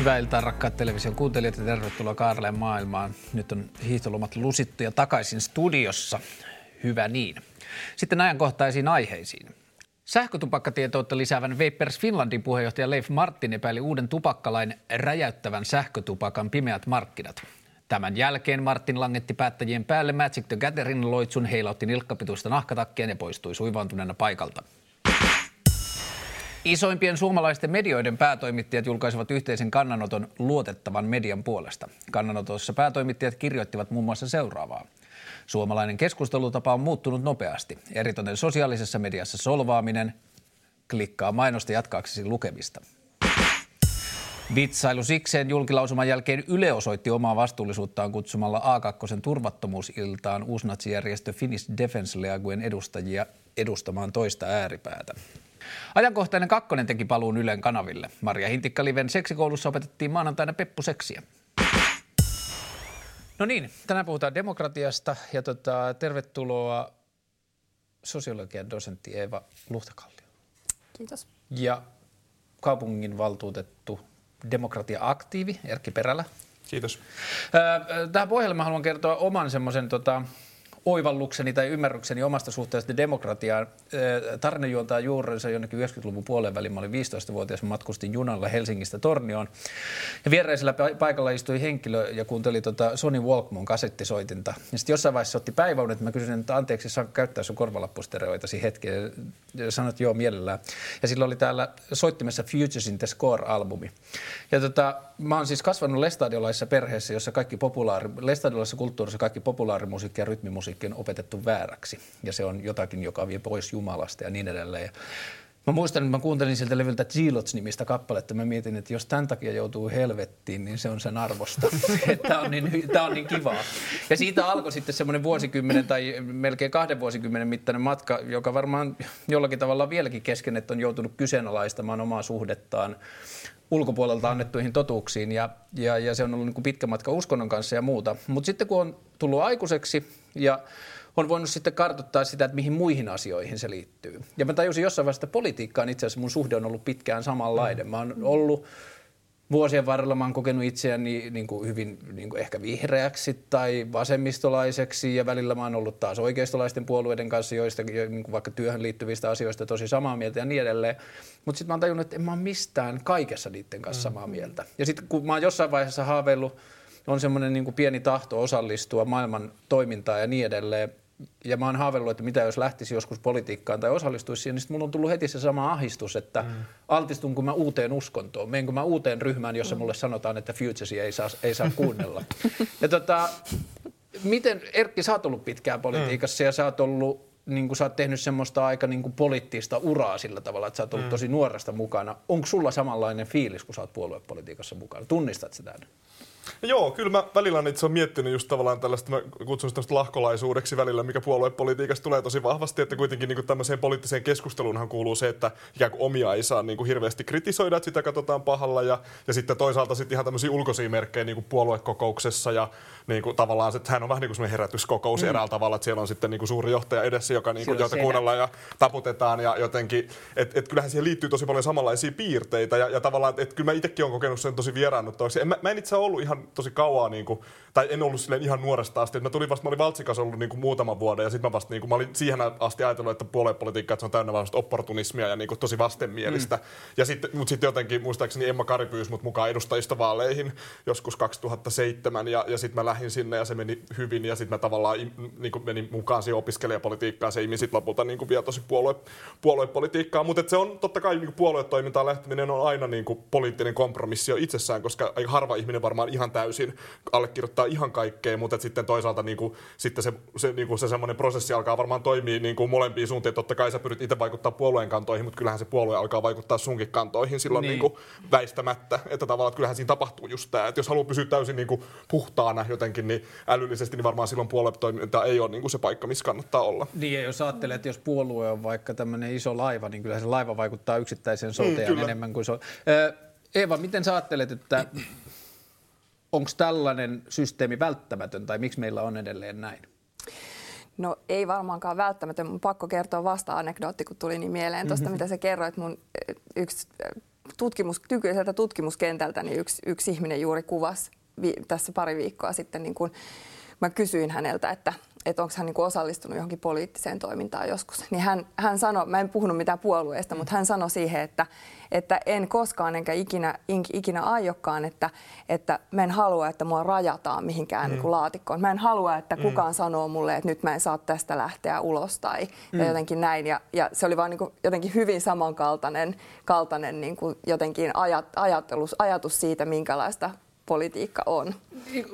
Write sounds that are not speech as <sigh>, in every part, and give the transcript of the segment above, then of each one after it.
Hyvää iltaa rakkaat television kuuntelijat ja tervetuloa Kaarleen maailmaan. Nyt on hiihtolomat lusittu ja takaisin studiossa. Hyvä niin. Sitten ajankohtaisiin aiheisiin. Sähkötupakkatietoutta lisäävän Vapers Finlandin puheenjohtaja Leif Martin epäili uuden tupakkalain räjäyttävän sähkötupakan pimeät markkinat. Tämän jälkeen Martin langetti päättäjien päälle Magic the Gathering loitsun, heilautti nilkkapituista nahkatakkia ja poistui suivaantuneena paikalta. Isoimpien suomalaisten medioiden päätoimittajat julkaisivat yhteisen kannanoton luotettavan median puolesta. Kannanotossa päätoimittajat kirjoittivat muun muassa seuraavaa. Suomalainen keskustelutapa on muuttunut nopeasti. Eritoten sosiaalisessa mediassa solvaaminen klikkaa mainosta jatkaaksesi lukemista. Vitsailu sikseen julkilausuman jälkeen Yle osoitti omaa vastuullisuuttaan kutsumalla A2 turvattomuusiltaan uusnatsijärjestö Finnish Defense Leaguen edustajia edustamaan toista ääripäätä. Ajankohtainen kakkonen teki paluun Ylen kanaville. Maria Hintikka-liven seksikoulussa opetettiin maanantaina peppuseksiä. No niin, tänään puhutaan demokratiasta ja tota, tervetuloa sosiologian dosentti Eeva Luhtakallio. Kiitos. Ja kaupungin valtuutettu demokratia-aktiivi Erkki Perälä. Kiitos. Tähän pohjalle haluan kertoa oman semmoisen tota, oivallukseni tai ymmärrykseni omasta suhteesta demokratiaan. Tarina juontaa juurensa jonnekin 90-luvun puolen väliin. Mä olin 15-vuotias, matkustin junalla Helsingistä Tornioon. Ja viereisellä paikalla istui henkilö ja kuunteli tota Sony Walkman kasettisoitinta. Ja sitten jossain vaiheessa otti päiväunet, että mä kysyin, että anteeksi, saanko käyttää sun korvalappustereoitasi hetken. Ja sanoit, joo, mielellään. Ja silloin oli täällä soittimessa Futures in the Score-albumi. Ja tota, mä oon siis kasvanut lestadiolaisessa perheessä, jossa kaikki populaari, lestadiolaisessa kulttuurissa kaikki populaarimusiikki ja rytmimusiikki on opetettu vääräksi. Ja se on jotakin, joka vie pois Jumalasta ja niin edelleen. Ja Mä muistan, että mä kuuntelin sieltä levyltä Zilots-nimistä kappaletta. Mä mietin, että jos tämän takia joutuu helvettiin, niin se on sen arvosta. <laughs> Tämä on, niin, tää on niin kivaa. Ja siitä alkoi sitten semmoinen vuosikymmenen tai melkein kahden vuosikymmenen mittainen matka, joka varmaan jollakin tavalla vieläkin kesken, että on joutunut kyseenalaistamaan omaa suhdettaan ulkopuolelta annettuihin totuuksiin ja, ja, ja se on ollut niin kuin pitkä matka uskonnon kanssa ja muuta. Mutta sitten kun on tullut aikuiseksi ja on voinut sitten kartoittaa sitä, että mihin muihin asioihin se liittyy. Ja mä tajusin jossain vaiheessa, että politiikkaan itse asiassa mun suhde on ollut pitkään samanlainen. Mä oon ollut vuosien varrella mä oon kokenut itseäni niin kuin hyvin niin kuin ehkä vihreäksi tai vasemmistolaiseksi ja välillä mä oon ollut taas oikeistolaisten puolueiden kanssa joista niin kuin vaikka työhön liittyvistä asioista tosi samaa mieltä ja niin edelleen. Mutta sitten mä oon tajunnut, että en mä oon mistään kaikessa niiden kanssa samaa mm. mieltä. Ja sitten kun mä oon jossain vaiheessa haaveillut, on semmoinen niin pieni tahto osallistua maailman toimintaan ja niin edelleen, ja mä oon haaveillut, että mitä jos lähtisi joskus politiikkaan tai osallistuisi siihen, niin mulla on tullut heti se sama ahdistus, että mm. altistunko mä uuteen uskontoon, menenkö mä uuteen ryhmään, jossa mulle sanotaan, että Futuresi ei saa, ei saa kuunnella. ja tota, miten, Erkki, sä oot ollut pitkään politiikassa mm. ja sä oot ollut niin kuin sä oot tehnyt semmoista aika niin kuin poliittista uraa sillä tavalla, että sä oot ollut mm. tosi nuoresta mukana. Onko sulla samanlainen fiilis, kun sä oot puoluepolitiikassa mukana? Tunnistat sitä? Joo, kyllä mä välillä itse on miettinyt just tavallaan tällaista, mä kutsun sitä lahkolaisuudeksi välillä, mikä puoluepolitiikasta tulee tosi vahvasti, että kuitenkin niin kuin tämmöiseen poliittiseen keskusteluunhan kuuluu se, että ikään kuin omia ei saa niin kuin hirveästi kritisoida, että sitä katsotaan pahalla ja, ja sitten toisaalta sitten ihan tämmöisiä ulkoisia merkkejä niin kuin puoluekokouksessa ja niin kuin tavallaan, että hän on vähän niin kuin herätyskokous mm. eräällä tavalla, että siellä on sitten niin kuin suuri johtaja edessä, joka, niin kuin, jota kuunnellaan ja taputetaan ja jotenkin, että et kyllähän siihen liittyy tosi paljon samanlaisia piirteitä ja, ja tavallaan, että et kyllä mä itsekin olen kokenut sen tosi vieraannuttavaksi. En, mä, mä en itse ollut ihan tosi kauaa, niin kuin, tai en ollut silleen ihan nuoresta asti. Mä tulin vasta, mä olin Valtsikas ollut niin kuin muutaman vuoden ja sitten mä vasta, niin kuin, mä olin siihen asti ajatellut, että puoluepolitiikka että se on täynnä vasta opportunismia ja niin kuin, tosi vastenmielistä. Mm. Ja sitten, mutta sitten jotenkin muistaakseni Emma Kari pyysi mut mukaan edustajista vaaleihin joskus 2007 ja, ja sitten mä lähdin sinne ja se meni hyvin ja sitten mä tavallaan niin kuin menin mukaan siihen opiskelijapolitiikkaan. Se imi sitten lopulta niin kuin vielä tosi puolue, puoluepolitiikkaa. Mutta se on totta kai niin puoluetoimintaan lähteminen on aina niin kuin poliittinen kompromissi jo itsessään, koska harva ihminen varmaan ihan täysin allekirjoittaa ihan kaikkea, mutta sitten toisaalta niin kuin, sitten se, se, niin kuin se semmoinen prosessi alkaa varmaan toimia niin kuin molempiin suuntiin. Totta kai sä pyrit itse vaikuttaa puolueen kantoihin, mutta kyllähän se puolue alkaa vaikuttaa sunkin kantoihin silloin niin. Niin kuin väistämättä. Että tavallaan että kyllähän siinä tapahtuu just tämä, että jos haluaa pysyä täysin niin kuin puhtaana jotenkin niin älyllisesti, niin varmaan silloin puoluetoiminta ei ole niin kuin se paikka, missä kannattaa olla. Niin ja jos ajattelee, että jos puolue on vaikka tämmöinen iso laiva, niin kyllä se laiva vaikuttaa yksittäiseen soteen mm, enemmän kuin se on. Eeva, miten sä ajattelet, että onko tällainen systeemi välttämätön tai miksi meillä on edelleen näin? No ei varmaankaan välttämätön. Mun pakko kertoa vasta-anekdootti, kun tuli niin mieleen tuosta, mm-hmm. mitä sä kerroit. Mun yksi tutkimus, nykyiseltä tutkimuskentältä niin yksi, yksi ihminen juuri kuvasi vi, tässä pari viikkoa sitten, niin kun mä kysyin häneltä, että että onko hän niin osallistunut johonkin poliittiseen toimintaan joskus. Niin hän, hän sanoi, mä en puhunut mitään puolueesta, mm. mutta hän sanoi siihen, että, että en koskaan enkä ikinä, ikinä aiokkaan, että, että mä en halua, että mua rajataan mihinkään mm. niin kuin laatikkoon. Mä en halua, että mm. kukaan sanoo mulle, että nyt mä en saa tästä lähteä ulos tai mm. jotenkin näin. Ja, ja se oli vaan niin kuin jotenkin hyvin samankaltainen kaltainen niin kuin jotenkin ajat, ajatus, ajatus siitä, minkälaista politiikka on.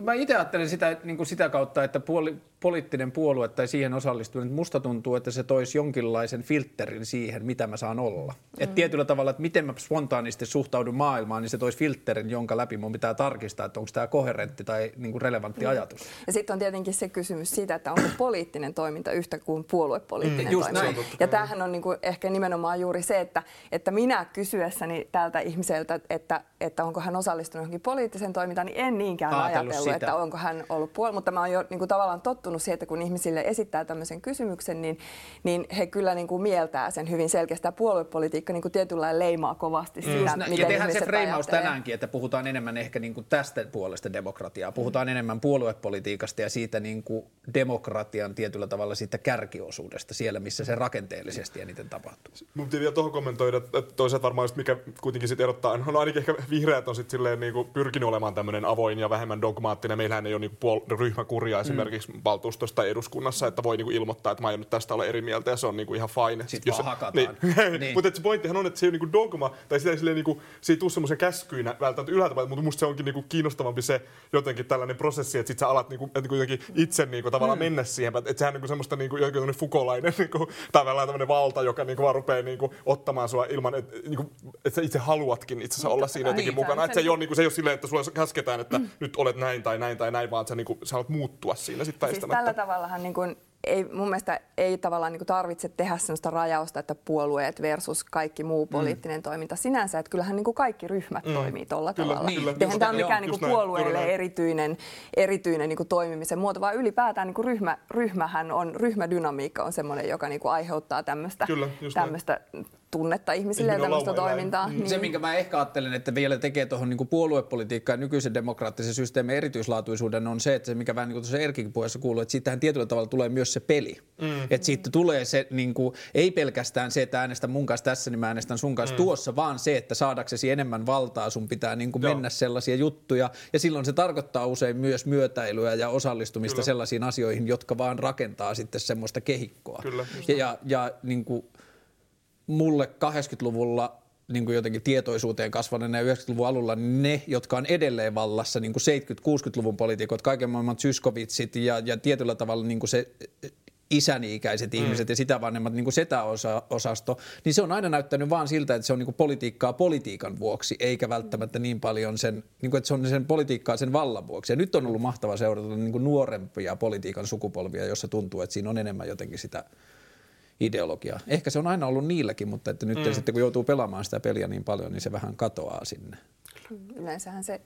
Mä itse ajattelen sitä, niin kuin sitä kautta, että puoli, poliittinen puolue tai siihen osallistunut, musta tuntuu, että se toisi jonkinlaisen filterin siihen, mitä mä saan olla. Mm. Et tietyllä tavalla, että miten mä spontaanisti suhtaudun maailmaan, niin se toisi filterin, jonka läpi mun pitää tarkistaa, että onko tämä koherentti tai niin kuin relevantti mm. ajatus. Ja sitten on tietenkin se kysymys siitä, että onko poliittinen toiminta yhtä kuin puoluepoliittinen mm, toiminta. Näin. Ja tämähän on niin kuin ehkä nimenomaan juuri se, että, että minä kysyessäni tältä ihmiseltä, että, että onko hän osallistunut johonkin poliittiseen toimintaan, niin en niinkään ajatellut, ajatellut että onko hän ollut puolue, mutta mä oon jo niin kuin tavallaan tottunut tottunut siihen, että kun ihmisille esittää tämmöisen kysymyksen, niin, niin he kyllä niin kuin mieltää sen hyvin selkeästi. Puoluepolitiikka niin kuin leimaa kovasti mm. sitä, mm. miten Ja tehdään se freimaus tänäänkin, että puhutaan enemmän ehkä niin kuin tästä puolesta demokratiaa. Puhutaan mm. enemmän puoluepolitiikasta ja siitä niin kuin demokratian tietyllä tavalla siitä kärkiosuudesta siellä, missä se rakenteellisesti eniten tapahtuu. Mun vielä tuohon kommentoida, että toisaalta varmaan mikä kuitenkin sitten erottaa, no ainakin ehkä vihreät on sitten silleen niin kuin pyrkinyt olemaan tämmöinen avoin ja vähemmän dogmaattinen. Meillähän ei ole niin kuin puol- ryhmäkuria esimerkiksi mm valtuustosta eduskunnassa, että voi niinku ilmoittaa, että mä aion nyt tästä olla eri mieltä ja se on niinku ihan fine. Sitten jos, vaan hakataan. Niin. <laughs> niin. mutta se pointtihan on, että se ei ole niinku dogma, tai sitä ei, silleen, niinku, se ei tule semmoisen käskyinä välttämättä ylhäältä, mutta musta se onkin niinku kiinnostavampi se jotenkin tällainen prosessi, että sit sä alat niinku, että jotenkin itse niinku, tavallaan mm. mennä siihen, että sehän on niinku semmoista niinku, jokin fukolainen <laughs> niinku, tavallaan tämmöinen valta, joka niinku, vaan rupeaa niinku, ottamaan sua ilman, että niinku, et sä itse haluatkin itse asiassa olla siinä jotenkin niin, mukana. Että se, ei ole, niinku, se ei ole silleen, että sulla käsketään, että mm. nyt olet näin tai näin tai näin, vaan että sä, niinku, sä haluat muuttua siinä sitten siis tällä tavallahan niin kuin ei, mun mielestä ei tavallaan niin kuin tarvitse tehdä sellaista rajausta, että puolueet versus kaikki muu mm. poliittinen mm. toiminta sinänsä. Että kyllähän niin kuin kaikki ryhmät mm. toimii tuolla tavalla. Niin, Eihän tämä ole mikään niin kuin puolueelle näin, erityinen, erityinen niin kuin toimimisen muoto, vaan ylipäätään niin kuin ryhmä, ryhmähän on, ryhmädynamiikka on semmoinen, joka niin kuin aiheuttaa tämmöistä, tämmöistä tunnetta ihmisille ja tämmöistä toimintaa. Niin. Se, minkä mä ehkä ajattelen, että vielä tekee tuohon niin puoluepolitiikkaan ja nykyisen demokraattisen systeemin erityislaatuisuuden on se, että se mikä vähän niin kuin tuossa Erkin puheessa kuuluu, että siitähän tietyllä tavalla tulee myös se peli. Mm. Että siitä tulee se, niin kuin, ei pelkästään se, että äänestä mun kanssa tässä, niin mä äänestän sun kanssa mm. tuossa, vaan se, että saadaksesi enemmän valtaa, sun pitää niin kuin mennä sellaisia juttuja. Ja silloin se tarkoittaa usein myös myötäilyä ja osallistumista Kyllä. sellaisiin asioihin, jotka vaan rakentaa sitten semmoista kehikkoa. Kyllä, ja, ja, ja niin kuin, mulle 80-luvulla niin kuin jotenkin tietoisuuteen kasvaneena 90-luvun alulla niin ne, jotka on edelleen vallassa, niin kuin 70-60-luvun poliitikot, kaiken maailman Zyskovitsit ja, ja tietyllä tavalla niin kuin se isäni-ikäiset mm. ihmiset ja sitä vanhemmat niin kuin setäosasto, niin se on aina näyttänyt vaan siltä, että se on niin kuin politiikkaa politiikan vuoksi, eikä välttämättä niin paljon sen, niin kuin, että se on sen politiikkaa sen vallan vuoksi. Ja nyt on ollut mahtava seurata niin kuin nuorempia politiikan sukupolvia, jossa tuntuu, että siinä on enemmän jotenkin sitä ideologiaa. Ehkä se on aina ollut niilläkin, mutta että nyt mm. sitten kun joutuu pelaamaan sitä peliä niin paljon, niin se vähän katoaa sinne. Yleensähän se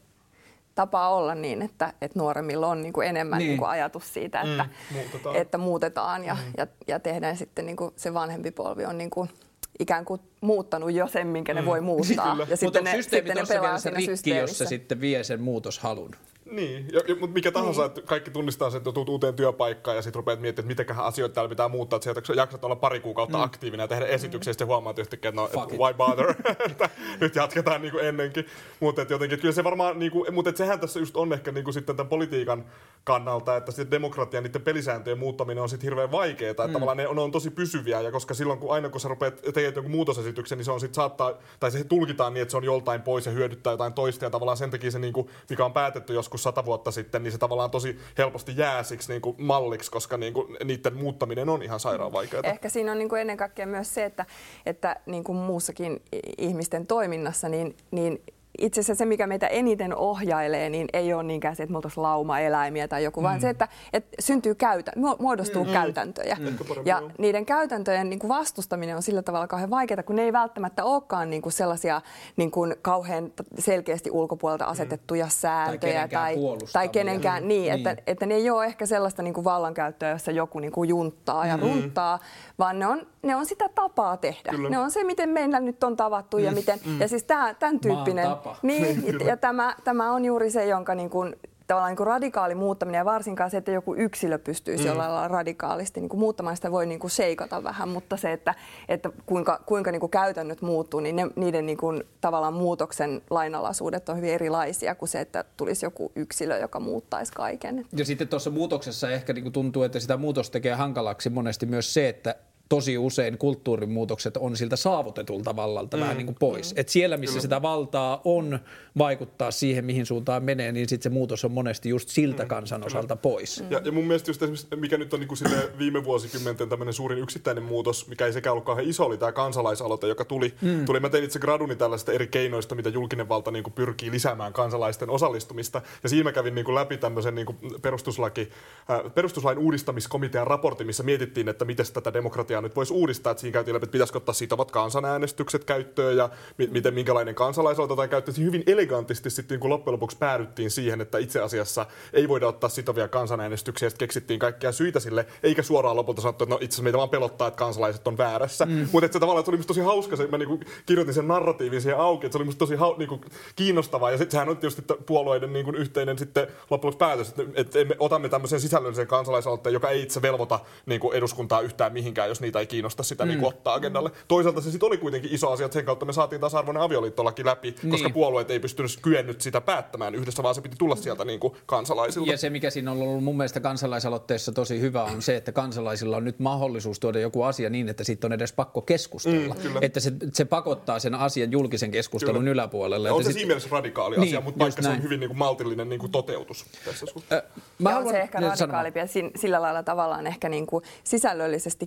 tapaa olla niin, että, että nuoremmilla on niin kuin enemmän niin. Niin kuin ajatus siitä, että, mm, muutetaan. että muutetaan ja, mm. ja, ja tehdään sitten niin kuin se vanhempi polvi on niin kuin ikään kuin muuttanut jo sen, minkä ne mm. voi muuttaa. Kyllä. Ja sitten ne, sitten ne pelaa siinä rikki, jossa sitten vie sen muutoshalun. Niin, ja, ja, mutta mikä tahansa, niin. että kaikki tunnistaa sen, että tulet uuteen työpaikkaan ja sitten rupeat miettimään, että mitäköhän asioita täällä pitää muuttaa, että sieltä jaksat olla pari kuukautta mm. aktiivina ja tehdä esityksiä, mm. ja sitten huomaat yhtäkkiä, että no, et, why bother, <laughs> että nyt jatketaan niin kuin ennenkin. Mutta jotenkin, että kyllä se varmaan, niin kuin, mutta sehän tässä just on ehkä niin kuin sitten tämän politiikan kannalta, että sitten demokratia niiden pelisääntöjen muuttaminen on sitten hirveän vaikeaa, että mm. tavallaan ne on, ne on tosi pysyviä, ja koska silloin kun aina kun sä rupeat tekemään jonkun muutosesityksen, niin se on sitten saattaa, tai se tulkitaan niin, että se on joltain pois ja hyödyttää jotain toista, ja tavallaan sen takia se, niin kuin, mikä on päätetty joskus sata vuotta sitten, niin se tavallaan tosi helposti jää siksi niin kuin malliksi, koska niin kuin niiden muuttaminen on ihan sairaan vaikeaa. Ehkä siinä on niin kuin ennen kaikkea myös se, että, että niin kuin muussakin ihmisten toiminnassa, niin, niin itse asiassa se, mikä meitä eniten ohjailee, niin ei ole niinkään se, että me oltaisiin lauma-eläimiä tai joku, mm. vaan se, että, että syntyy käytä, muodostuu mm. käytäntöjä. Mm. Ja niiden käytäntöjen niin kuin vastustaminen on sillä tavalla kauhean vaikeaa, kun ne ei välttämättä olekaan niin kuin sellaisia niin kuin kauhean selkeästi ulkopuolelta mm. asetettuja sääntöjä tai, tai kenenkään, niin, niin. Että, että ne ei ole ehkä sellaista niin kuin vallankäyttöä, jossa joku niin kuin junttaa ja mm. runttaa, vaan ne on, ne on sitä tapaa tehdä. Kyllä. Ne on se, miten meillä nyt on tavattu mm. ja miten, mm. ja siis tämä, tämän tyyppinen, niin, ja tämä, tämä on juuri se, jonka niin kuin, tavallaan niin kuin radikaali muuttaminen ja varsinkaan se, että joku yksilö pystyisi mm. jollain lailla radikaalisti niin kuin muuttamaan, sitä voi niin kuin seikata vähän, mutta se, että, että kuinka, kuinka niin kuin käytännöt muuttuu, niin ne, niiden niin kuin, tavallaan muutoksen lainalaisuudet on hyvin erilaisia kuin se, että tulisi joku yksilö, joka muuttaisi kaiken. Ja sitten tuossa muutoksessa ehkä niin kuin tuntuu, että sitä muutosta tekee hankalaksi monesti myös se, että tosi usein kulttuurimuutokset on siltä saavutetulta vallalta mm. vähän niin kuin pois. Mm. Et siellä, missä Kyllä. sitä valtaa on vaikuttaa siihen, mihin suuntaan menee, niin sitten se muutos on monesti just siltä mm. kansan osalta pois. Ja, ja mun mielestä just esimerkiksi, mikä nyt on niin kuin viime vuosikymmenten tämmöinen suurin yksittäinen muutos, mikä ei sekään ollut kauhean iso, oli tämä kansalaisaloite, joka tuli. Mm. tuli mä tein itse graduni tällaista eri keinoista, mitä julkinen valta niin kuin pyrkii lisäämään kansalaisten osallistumista. Ja siinä mä kävin niin kuin läpi tämmöisen niin kuin perustuslaki, äh, perustuslain uudistamiskomitean raportin, missä mietittiin, että miten tätä demokratiaa asiaa nyt voisi uudistaa, että siinä käytiin läpi, että pitäisikö ottaa sitovat kansanäänestykset käyttöön ja miten minkälainen kansalaisaloite tai käyttäisi hyvin elegantisti sitten kun loppujen lopuksi päädyttiin siihen, että itse asiassa ei voida ottaa sitovia kansanäänestyksiä ja keksittiin kaikkia syitä sille, eikä suoraan lopulta sanottu, että no itse asiassa meitä vaan pelottaa, että kansalaiset on väärässä. Mm. Mutta se tavallaan se oli tosi hauska, se, mä niinku kirjoitin sen narratiivin siihen auki, että se oli musta tosi hau, niinku, kiinnostavaa ja sitten sehän on tietysti puolueiden niinku, yhteinen sitten loppujen päätös, että, että me otamme tämmöisen sisällöllisen kansalaisaloitteen, joka ei itse velvoita niinku, eduskuntaa yhtään mihinkään, jos niitä ei kiinnosta sitä niin mm. niin ottaa agendalle. Toisaalta se sitten oli kuitenkin iso asia, että sen kautta me saatiin tasa-arvoinen avioliittolaki läpi, niin. koska puolueet ei pystynyt kyennyt sitä päättämään yhdessä, vaan se piti tulla sieltä niin kuin kansalaisilta. Ja se, mikä siinä on ollut mun mielestä kansalaisaloitteessa tosi hyvä, on se, että kansalaisilla on nyt mahdollisuus tuoda joku asia niin, että siitä on edes pakko keskustella. Mm, että se, se pakottaa sen asian julkisen keskustelun kyllä. yläpuolelle. Ja on se sit... siinä mielessä radikaali niin, asia, mutta vaikka näin. se on hyvin niin kuin maltillinen niin kuin toteutus tässä suhteessa. Äh, mä haluan... on se ehkä radikaalimpi ja sillä lailla tavallaan ehkä niin kuin sisällöllisesti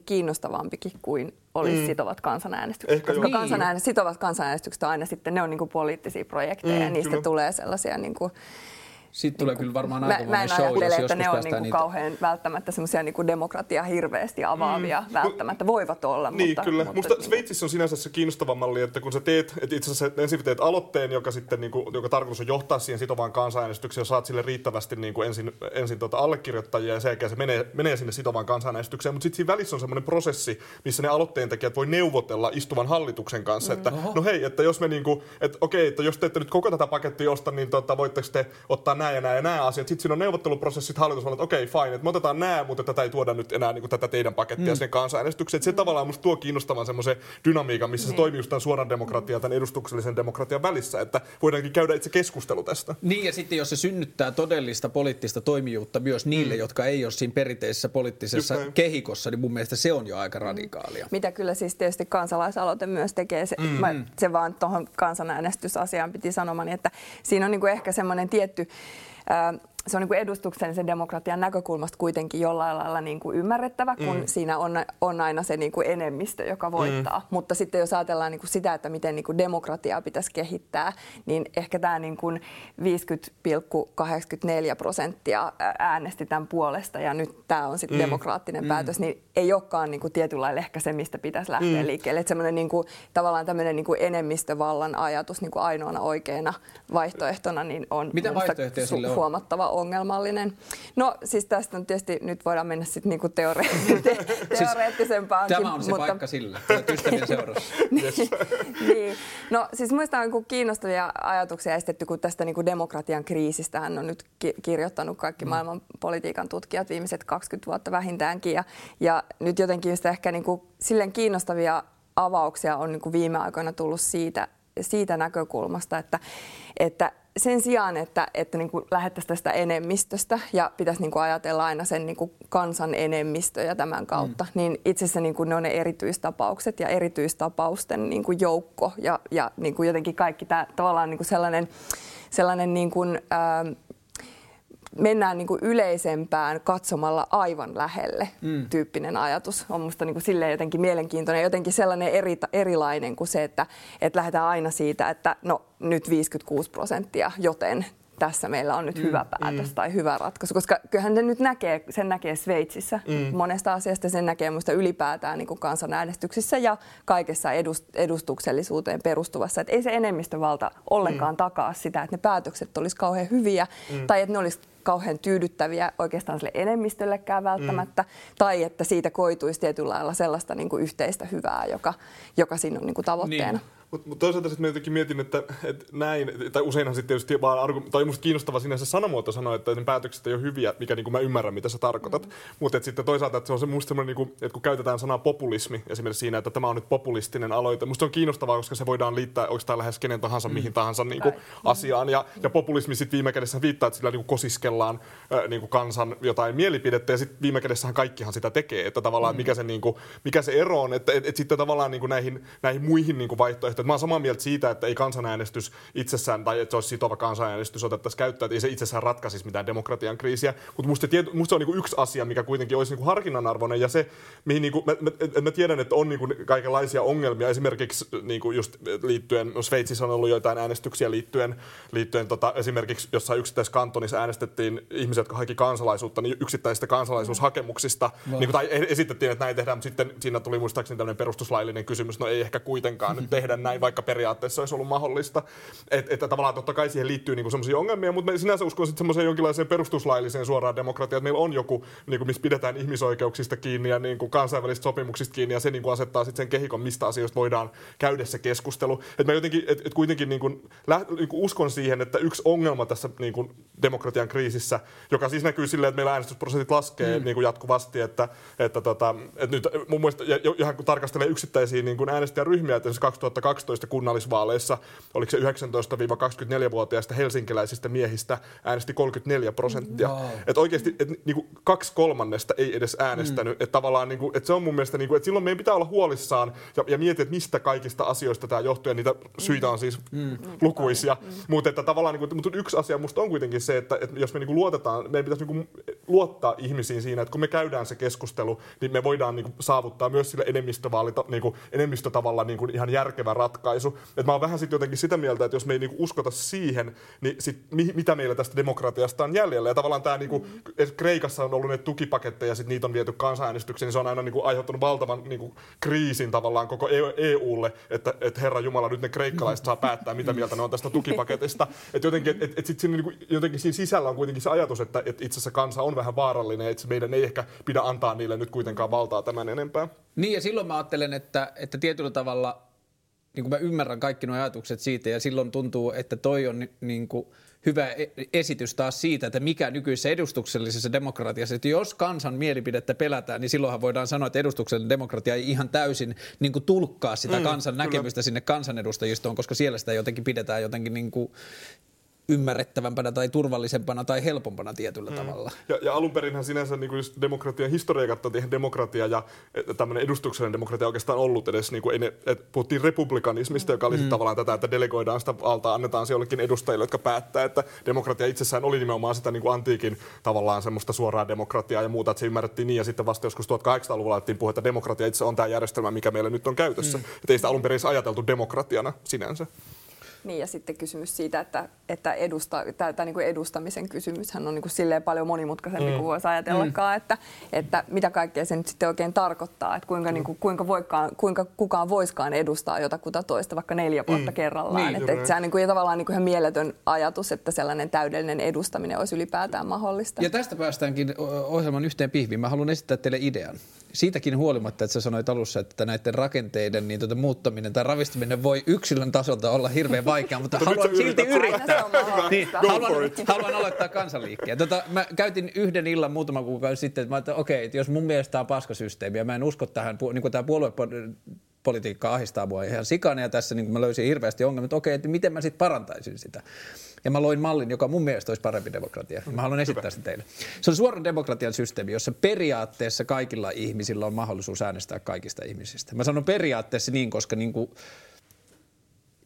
kiinnostavampikin kuin olisi mm. sitovat kansanäänestykset. Ehkä Koska kansanäänestykset, sitovat kansanäänestykset on aina sitten, ne on niin kuin poliittisia projekteja mm, ja niistä kyllä. tulee sellaisia niin kuin, sitten tulee kyllä varmaan aika Mä, mä en show, ajattele, että ne on niinku kauhean välttämättä semmoisia niinku demokratia hirveästi avaavia mm. välttämättä. Voivat olla, niin, mutta... kyllä. Mutta, Musta Sveitsissä on sinänsä se kiinnostava malli, että kun sä teet, että itse asiassa ensin teet aloitteen, joka sitten niinku, joka tarkoitus on johtaa siihen sitovaan kansanäänestykseen, ja saat sille riittävästi niinku ensin, ensin tota allekirjoittajia ja sen jälkeen se menee, menee sinne sitovaan kansanäänestykseen. Mutta sitten siinä välissä on semmoinen prosessi, missä ne aloitteen tekijät voi neuvotella istuvan hallituksen kanssa, että mm. no hei, että jos me niinku, että okei, että jos te ette nyt koko tätä pakettia osta, niin tota, voitteko te ottaa nämä ja nämä ja nämä asiat. Sitten siinä on neuvotteluprosessit, hallitus että okei, okay, fine, että me otetaan nämä, mutta tätä ei tuoda nyt enää niin kuin tätä teidän pakettia mm. sinne kansanäänestykseen. Se mm. tavallaan musta tuo kiinnostavan semmoisen dynamiikan, missä mm. se toimii just tämän suoran demokratian ja tämän edustuksellisen demokratian välissä, että voidaankin käydä itse keskustelu tästä. Niin ja sitten jos se synnyttää todellista poliittista toimijuutta myös niille, mm. jotka ei ole siinä perinteisessä poliittisessa kehikossa, niin mun mielestä se on jo aika radikaalia. Mitä kyllä siis tietysti kansalaisaloite myös tekee. Se, mm. mä, se vaan tuohon kansanäänestysasiaan piti sanomaan, että siinä on niin kuin ehkä semmoinen tietty Um, se on niin kuin edustuksellisen demokratian näkökulmasta kuitenkin jollain lailla niin kuin ymmärrettävä, kun mm. siinä on, on aina se niin kuin enemmistö, joka voittaa. Mm. Mutta sitten jos ajatellaan niin kuin sitä, että miten niin kuin demokratiaa pitäisi kehittää, niin ehkä tämä niin kuin 50,84 prosenttia äänesti tämän puolesta ja nyt tämä on sitten mm. demokraattinen mm. päätös, niin ei olekaan niin kuin tietynlailla ehkä se, mistä pitäisi lähteä mm. liikkeelle. Että semmoinen niin kuin, tavallaan tämmöinen niin kuin enemmistövallan ajatus niin kuin ainoana oikeana vaihtoehtona niin on Mitä vaihtoehtoja on? huomattava ongelmallinen. No siis tästä on tietysti, nyt voidaan mennä sitten niinku teore- <laughs> te- siis teoreettisempaankin. Tämä on se mutta... paikka sillä, ystävien seurassa. <laughs> niin, niin. No siis muista on niinku kiinnostavia ajatuksia esitetty, kun tästä niinku demokratian kriisistä hän on nyt ki- kirjoittanut kaikki mm. maailman politiikan tutkijat viimeiset 20 vuotta vähintäänkin. Ja, ja nyt jotenkin just ehkä niinku silleen kiinnostavia avauksia on niinku viime aikoina tullut siitä, siitä näkökulmasta, että, että sen sijaan, että, että niin kuin lähettäisiin tästä enemmistöstä ja pitäisi niin kuin ajatella aina sen niin kuin kansan enemmistöjä tämän kautta, mm. niin itse asiassa niin kuin ne on ne erityistapaukset ja erityistapausten niin kuin joukko ja, ja niin kuin jotenkin kaikki tämä tavallaan niin kuin sellainen, sellainen niin kuin, ää, mennään niin kuin yleisempään katsomalla aivan lähelle mm. tyyppinen ajatus. On musta niin kuin silleen jotenkin mielenkiintoinen, jotenkin sellainen eri, erilainen kuin se, että, että lähdetään aina siitä, että no nyt 56 prosenttia, joten tässä meillä on nyt mm, hyvä päätös mm. tai hyvä ratkaisu. Koska kyllähän sen nyt näkee, sen näkee Sveitsissä mm. monesta asiasta, sen näkee minusta ylipäätään niin kuin kansanäänestyksissä ja kaikessa edust, edustuksellisuuteen perustuvassa. Että ei se enemmistövalta ollenkaan mm. takaa sitä, että ne päätökset olisi kauhean hyviä mm. tai että ne olisi kauhean tyydyttäviä oikeastaan sille enemmistöllekään välttämättä, mm. tai että siitä koituisi tietyllä lailla sellaista niin kuin yhteistä hyvää, joka, joka siinä on niin kuin tavoitteena. Niin. Mutta mut toisaalta sitten jotenkin mietin, että, että näin, tai useinhan sitten tietysti vaan, tai musta kiinnostava sinänsä sanamuoto sanoa, että ne päätökset ei ole hyviä, mikä niin kuin mä ymmärrän, mitä sä tarkoitat. Mm. Mutta sitten toisaalta, että se on se musta semmoinen, niin kuin, että kun käytetään sanaa populismi esimerkiksi siinä, että tämä on nyt populistinen aloite, musta on kiinnostavaa, koska se voidaan liittää oikeastaan lähes kenen tahansa, mm. mihin tahansa niin kuin, asiaan. Ja, ja populismi sitten viime kädessä viittaa, että sillä niin kuin kosiskellaan äh, niin kuin kansan jotain mielipidettä, ja sitten viime kädessähän kaikkihan sitä tekee, että tavallaan mm. mikä, se, niin kuin, mikä se ero on, että et, et sitten tavallaan niin kuin näihin, näihin muihin niin kuin vaihtoehtoihin, mä oon samaa mieltä siitä, että ei kansanäänestys itsessään, tai että se olisi sitova kansanäänestys otettaisiin käyttöön, että ei se itsessään ratkaisisi mitään demokratian kriisiä. Mutta musta, musta se on niinku yksi asia, mikä kuitenkin olisi niinku harkinnanarvoinen, ja se, mihin niinku, mä, mä, mä, tiedän, että on niinku kaikenlaisia ongelmia, esimerkiksi niinku just liittyen, no Sveitsissä on ollut joitain äänestyksiä liittyen, liittyen tota, esimerkiksi jossain yksittäisessä kantonissa äänestettiin ihmisiä, jotka haki kansalaisuutta, niin yksittäisistä kansalaisuushakemuksista, wow. niin tai esitettiin, että näin tehdään, mutta sitten siinä tuli muistaakseni tämmöinen perustuslaillinen kysymys, no ei ehkä kuitenkaan nyt <laughs> tehdä näin, vaikka periaatteessa olisi ollut mahdollista. Et, että tavallaan totta kai siihen liittyy niinku sellaisia ongelmia, mutta me sinänsä uskon sitten semmoiseen jonkinlaiseen perustuslailliseen suoraan demokratiaan, että meillä on joku, niinku, missä pidetään ihmisoikeuksista kiinni ja niinku, kansainvälisistä sopimuksista kiinni, ja se niinku, asettaa sitten sen kehikon, mistä asioista voidaan käydä se keskustelu. Et mä jotenkin, et, et kuitenkin niinku, läht, niinku, uskon siihen, että yksi ongelma tässä niinku, demokratian kriisissä, joka siis näkyy silleen, että meillä äänestysprosentit laskee mm. niinku, jatkuvasti, että, että, tota, että nyt mun mielestä, ja, ihan kun tarkastelee yksittäisiä niin äänestäjäryhmiä, että 2012 kunnallisvaaleissa, oliko se 19-24-vuotiaista helsinkiläisistä miehistä äänesti 34 prosenttia. Wow. Että oikeasti et, niinku, kaksi kolmannesta ei edes äänestänyt. Mm. Että tavallaan niinku, et se on mun mielestä, niinku, että silloin meidän pitää olla huolissaan ja, ja miettiä, että mistä kaikista asioista tämä johtuu. Ja niitä syitä on siis mm. mm. lukuisia. Mm. Mutta että tavallaan niinku, mutta yksi asia musta on kuitenkin se, että, että jos me niinku luotetaan, meidän pitäisi niinku luottaa ihmisiin siinä, että kun me käydään se keskustelu, niin me voidaan niinku saavuttaa myös sille enemmistövaalita, niinku, enemmistötavalla niinku ihan järkevä ratkaisu. Et mä oon vähän sitten jotenkin sitä mieltä, että jos me ei niinku uskota siihen, niin sit, mi, mitä meillä tästä demokratiasta on jäljellä. Ja tavallaan tämä niinku. Kreikassa on ollut ne tukipaketteja ja niitä on viety kansanäänestykseen, niin se on aina niinku aiheuttanut valtavan niinku, kriisin tavallaan koko EUlle, e että et herra Jumala, nyt ne kreikkalaiset saa päättää, mitä mieltä ne on tästä tukipaketista. Että jotenkin, et, et sit siinä, niinku, jotenkin siinä sisällä on kuitenkin se ajatus, että et itse asiassa kansa on vähän vaarallinen, että meidän ei ehkä pidä antaa niille nyt kuitenkaan valtaa tämän enempää. Niin ja silloin mä ajattelen, että, että tietyllä tavalla niin kuin mä ymmärrän kaikki nuo ajatukset siitä ja silloin tuntuu, että toi on niin kuin hyvä e-, esitys taas siitä, että mikä nykyisessä edustuksellisessa demokratiassa, että jos kansan mielipidettä pelätään, niin silloinhan voidaan sanoa, että edustuksellinen demokratia ei ihan täysin niin kuin tulkkaa sitä mm, kansan näkemystä kyllä. sinne kansanedustajistoon, koska siellä sitä jotenkin pidetään jotenkin niin kuin ymmärrettävämpänä tai turvallisempana tai helpompana tietyllä mm. tavalla. Ja, ja alun perinhän sinänsä niin kuin demokratian historia katsoo, että demokratia ja tämmöinen edustuksellinen demokratia oikeastaan ollut edes, niin kuin, ne, et puhuttiin republikanismista, joka oli mm. tavallaan tätä, että delegoidaan sitä valtaa, annetaan se jollekin edustajille, jotka päättää, että demokratia itsessään oli nimenomaan sitä niin kuin antiikin tavallaan semmoista suoraa demokratiaa ja muuta, että se ymmärrettiin niin, ja sitten vasta joskus 1800-luvulla alettiin puhua, että demokratia itse on tämä järjestelmä, mikä meillä nyt on käytössä. Mm. Että ei sitä alun perin ajateltu demokratiana sinänsä. Niin ja sitten kysymys siitä, että, että edusta, tämä, tämä niin kuin edustamisen kysymyshän on niin kuin silleen paljon monimutkaisempi mm. kuin voisi ajatellakaan, mm. että, että mitä kaikkea se nyt sitten oikein tarkoittaa, että kuinka, mm. niin kuin, kuinka, voikaan, kuinka kukaan voiskaan edustaa jotakuta toista vaikka neljä vuotta mm. kerrallaan. Niin, että, että sehän niin kuin, tavallaan niin kuin ihan mieletön ajatus, että sellainen täydellinen edustaminen olisi ylipäätään mahdollista. Ja tästä päästäänkin ohjelman yhteen pihviin. Mä haluan esittää teille idean siitäkin huolimatta, että sä sanoit alussa, että näiden rakenteiden niin tuota, muuttaminen tai ravistuminen voi yksilön tasolta olla hirveän vaikeaa, mutta haluan silti yrittää. Niin, haluan, haluan aloittaa kansanliikkeen. Tota, mä käytin yhden illan muutama kuukausi sitten, että mä että okei, että jos mun mielestä tämä on paskasysteemi ja mä en usko tähän, niin kuin tämä puoluepolitiikka ahistaa mua ihan sikana ja tässä niin mä löysin hirveästi ongelmia, että okei, että miten mä sitten parantaisin sitä. Ja mä loin mallin, joka mun mielestä olisi parempi demokratia. Mä haluan esittää sitä teille. Se on suoran demokratian systeemi, jossa periaatteessa kaikilla ihmisillä on mahdollisuus äänestää kaikista ihmisistä. Mä sanon periaatteessa niin, koska niin kuin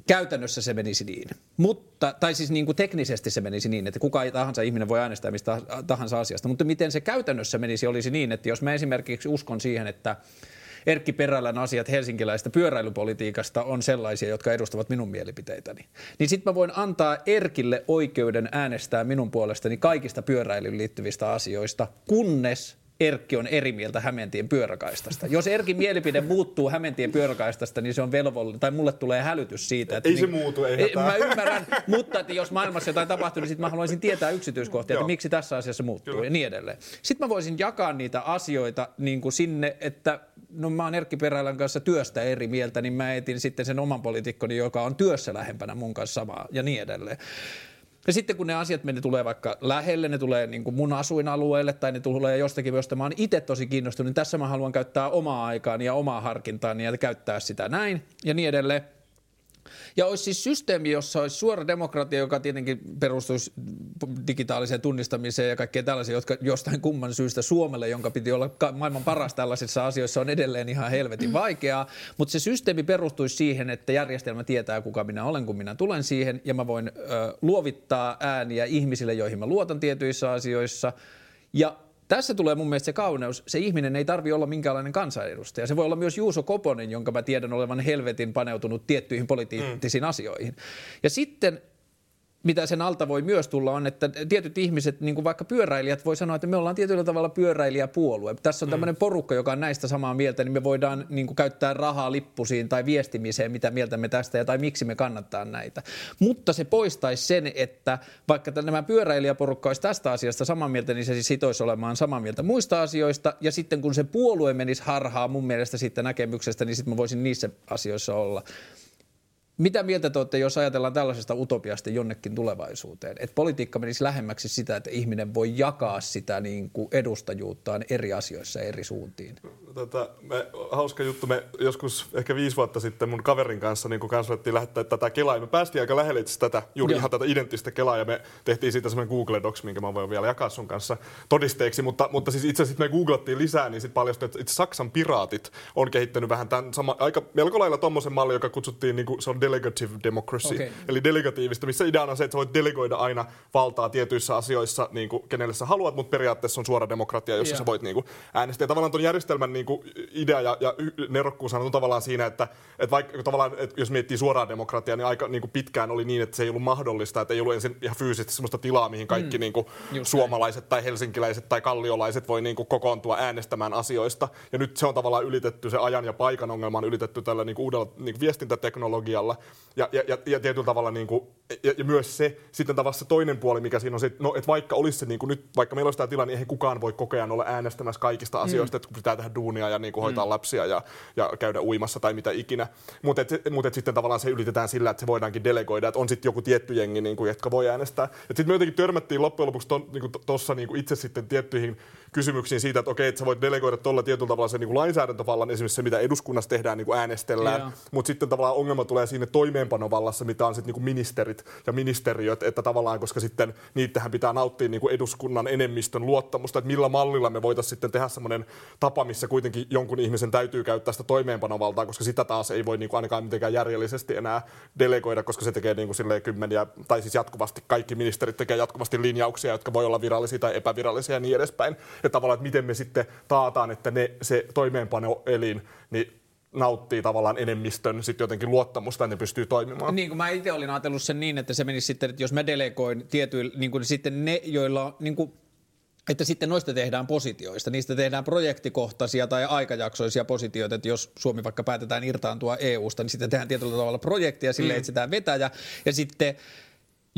Käytännössä se menisi niin. Mutta, tai siis niin kuin teknisesti se menisi niin, että kuka tahansa ihminen voi äänestää mistä tahansa asiasta. Mutta miten se käytännössä menisi olisi niin, että jos mä esimerkiksi uskon siihen, että Erkki Perälän asiat helsinkiläistä pyöräilypolitiikasta on sellaisia, jotka edustavat minun mielipiteitäni. Niin sitten mä voin antaa Erkille oikeuden äänestää minun puolestani kaikista pyöräilyyn liittyvistä asioista, kunnes Erkki on eri mieltä Hämeentien pyöräkaistasta. Jos Erkin mielipide muuttuu Hämeentien pyöräkaistasta, niin se on velvollinen, tai mulle tulee hälytys siitä. Että ei niin, se muutu, ei hätää. Mä ymmärrän, mutta että jos maailmassa jotain tapahtuu, niin sitten mä haluaisin tietää yksityiskohtia, että miksi tässä asiassa muuttuu Kyllä. ja niin edelleen. Sitten mä voisin jakaa niitä asioita niin kuin sinne, että no mä oon Erkki Perälän kanssa työstä eri mieltä, niin mä etin sitten sen oman poliitikkoni, joka on työssä lähempänä mun kanssa samaa ja niin edelleen. Ja sitten kun ne asiat ne tulee vaikka lähelle, ne tulee niin kuin mun asuinalueelle tai ne tulee jostakin, josta mä oon itse tosi kiinnostunut, niin tässä mä haluan käyttää omaa aikaani ja omaa harkintaani ja käyttää sitä näin ja niin edelleen. Ja olisi siis systeemi, jossa olisi suora demokratia, joka tietenkin perustuisi digitaaliseen tunnistamiseen ja kaikkeen tällaisiin, jotka jostain kumman syystä Suomelle, jonka piti olla maailman paras tällaisissa asioissa, on edelleen ihan helvetin vaikeaa. Mutta se systeemi perustuisi siihen, että järjestelmä tietää, kuka minä olen, kun minä tulen siihen, ja mä voin ö, luovittaa ääniä ihmisille, joihin mä luotan tietyissä asioissa. Ja tässä tulee mun mielestä se kauneus. Se ihminen ei tarvi olla minkäänlainen kansanedustaja. Se voi olla myös Juuso Koponen, jonka mä tiedän olevan helvetin paneutunut tiettyihin poliittisiin mm. asioihin. Ja sitten mitä sen alta voi myös tulla on, että tietyt ihmiset, niin kuin vaikka pyöräilijät, voi sanoa, että me ollaan tietyllä tavalla pyöräilijäpuolue. Tässä on mm. tämmöinen porukka, joka on näistä samaa mieltä, niin me voidaan niin kuin käyttää rahaa lippusiin tai viestimiseen, mitä mieltä me tästä ja tai miksi me kannattaa näitä. Mutta se poistaisi sen, että vaikka nämä pyöräilijäporukka olisi tästä asiasta samaa mieltä, niin se siis sitoisi olemaan samaa mieltä muista asioista. Ja sitten kun se puolue menisi harhaa mun mielestä sitten näkemyksestä, niin sitten mä voisin niissä asioissa olla. Mitä mieltä te olette, jos ajatellaan tällaisesta utopiasta jonnekin tulevaisuuteen? Että politiikka menisi lähemmäksi sitä, että ihminen voi jakaa sitä niin kuin edustajuuttaan eri asioissa eri suuntiin. Tota, me, hauska juttu, me joskus ehkä viisi vuotta sitten mun kaverin kanssa niin kanssa lähettää tätä Kelaa, ja me päästiin aika lähelle itse tätä, juuri Joo. ihan tätä identtistä Kelaa, ja me tehtiin siitä semmoinen Google Docs, minkä mä voin vielä jakaa sun kanssa todisteeksi, mutta, mutta siis itse asiassa me googlattiin lisää, niin sitten paljastui, että itse Saksan piraatit on kehittänyt vähän tämän sama, aika melko lailla tommosen mallin, joka kutsuttiin, niin kuin, se on delegative democracy, okay. eli delegatiivista, missä ideana on se, että sä voit delegoida aina valtaa tietyissä asioissa, niin kuin, kenelle sä haluat, mutta periaatteessa on suora demokratia, jossa yeah. sä voit niin kuin, äänestää. Ja tavallaan tuon järjestelmän niin kuin, idea ja, ja nerokkuus on tavallaan siinä, että, että vaikka tavallaan, että jos miettii suoraa demokratiaa, niin aika niin kuin pitkään oli niin, että se ei ollut mahdollista, että ei ollut ensin ihan fyysisesti sellaista tilaa, mihin kaikki mm. niin kuin, suomalaiset näin. tai helsinkiläiset tai kalliolaiset voi niin kuin, kokoontua äänestämään asioista. Ja nyt se on tavallaan ylitetty, se ajan ja paikan ongelma on ylitetty tällä niin kuin, uudella niin kuin, viestintäteknologialla. Ja, ja, ja, ja tietyllä tavalla niin kuin, ja, ja, myös se sitten tavallaan se toinen puoli, mikä siinä on se, että, no, että vaikka olisi se niin kuin nyt, vaikka meillä olisi tämä tilanne, niin eihän kukaan voi koko ajan olla äänestämässä kaikista asioista, mm. että pitää tehdä duunia ja niin kuin hoitaa mm. lapsia ja, ja käydä uimassa tai mitä ikinä. Mutta et, mut et sitten tavallaan se ylitetään sillä, että se voidaankin delegoida, että on sitten joku tietty jengi, niin kuin, jotka voi äänestää. Sitten me jotenkin törmättiin loppujen lopuksi tuossa niin niin itse sitten tiettyihin kysymyksiin siitä, että okei, että sä voit delegoida tuolla tietyllä tavalla sen niin kuin lainsäädäntövallan, esimerkiksi se, mitä eduskunnassa tehdään, niin kuin äänestellään, yeah. mutta sitten tavallaan ongelma tulee siinä toimeenpanovallassa, mitä on sitten niin ministerit ja ministeriöt, että tavallaan, koska sitten niitähän pitää nauttia niin kuin eduskunnan enemmistön luottamusta, että millä mallilla me voitaisiin sitten tehdä semmoinen tapa, missä kuitenkin jonkun ihmisen täytyy käyttää sitä toimeenpanovaltaa, koska sitä taas ei voi niin kuin ainakaan mitenkään järjellisesti enää delegoida, koska se tekee niin kuin kymmeniä, tai siis jatkuvasti kaikki ministerit tekee jatkuvasti linjauksia, jotka voi olla virallisia tai epävirallisia ja niin edespäin. Ja tavallaan, että miten me sitten taataan, että ne, se toimeenpanoelin niin nauttii tavallaan enemmistön sitten jotenkin luottamusta, että ne pystyy toimimaan. Niin kuin mä itse olin ajatellut sen niin, että se menisi sitten, että jos mä delegoin tietyillä, niin kuin sitten ne, joilla niin kuin että sitten noista tehdään positioista. Niistä tehdään projektikohtaisia tai aikajaksoisia positioita, että jos Suomi vaikka päätetään irtaantua EU-sta, niin sitten tehdään tietyllä tavalla projektia, sille mm. etsitään vetäjä ja sitten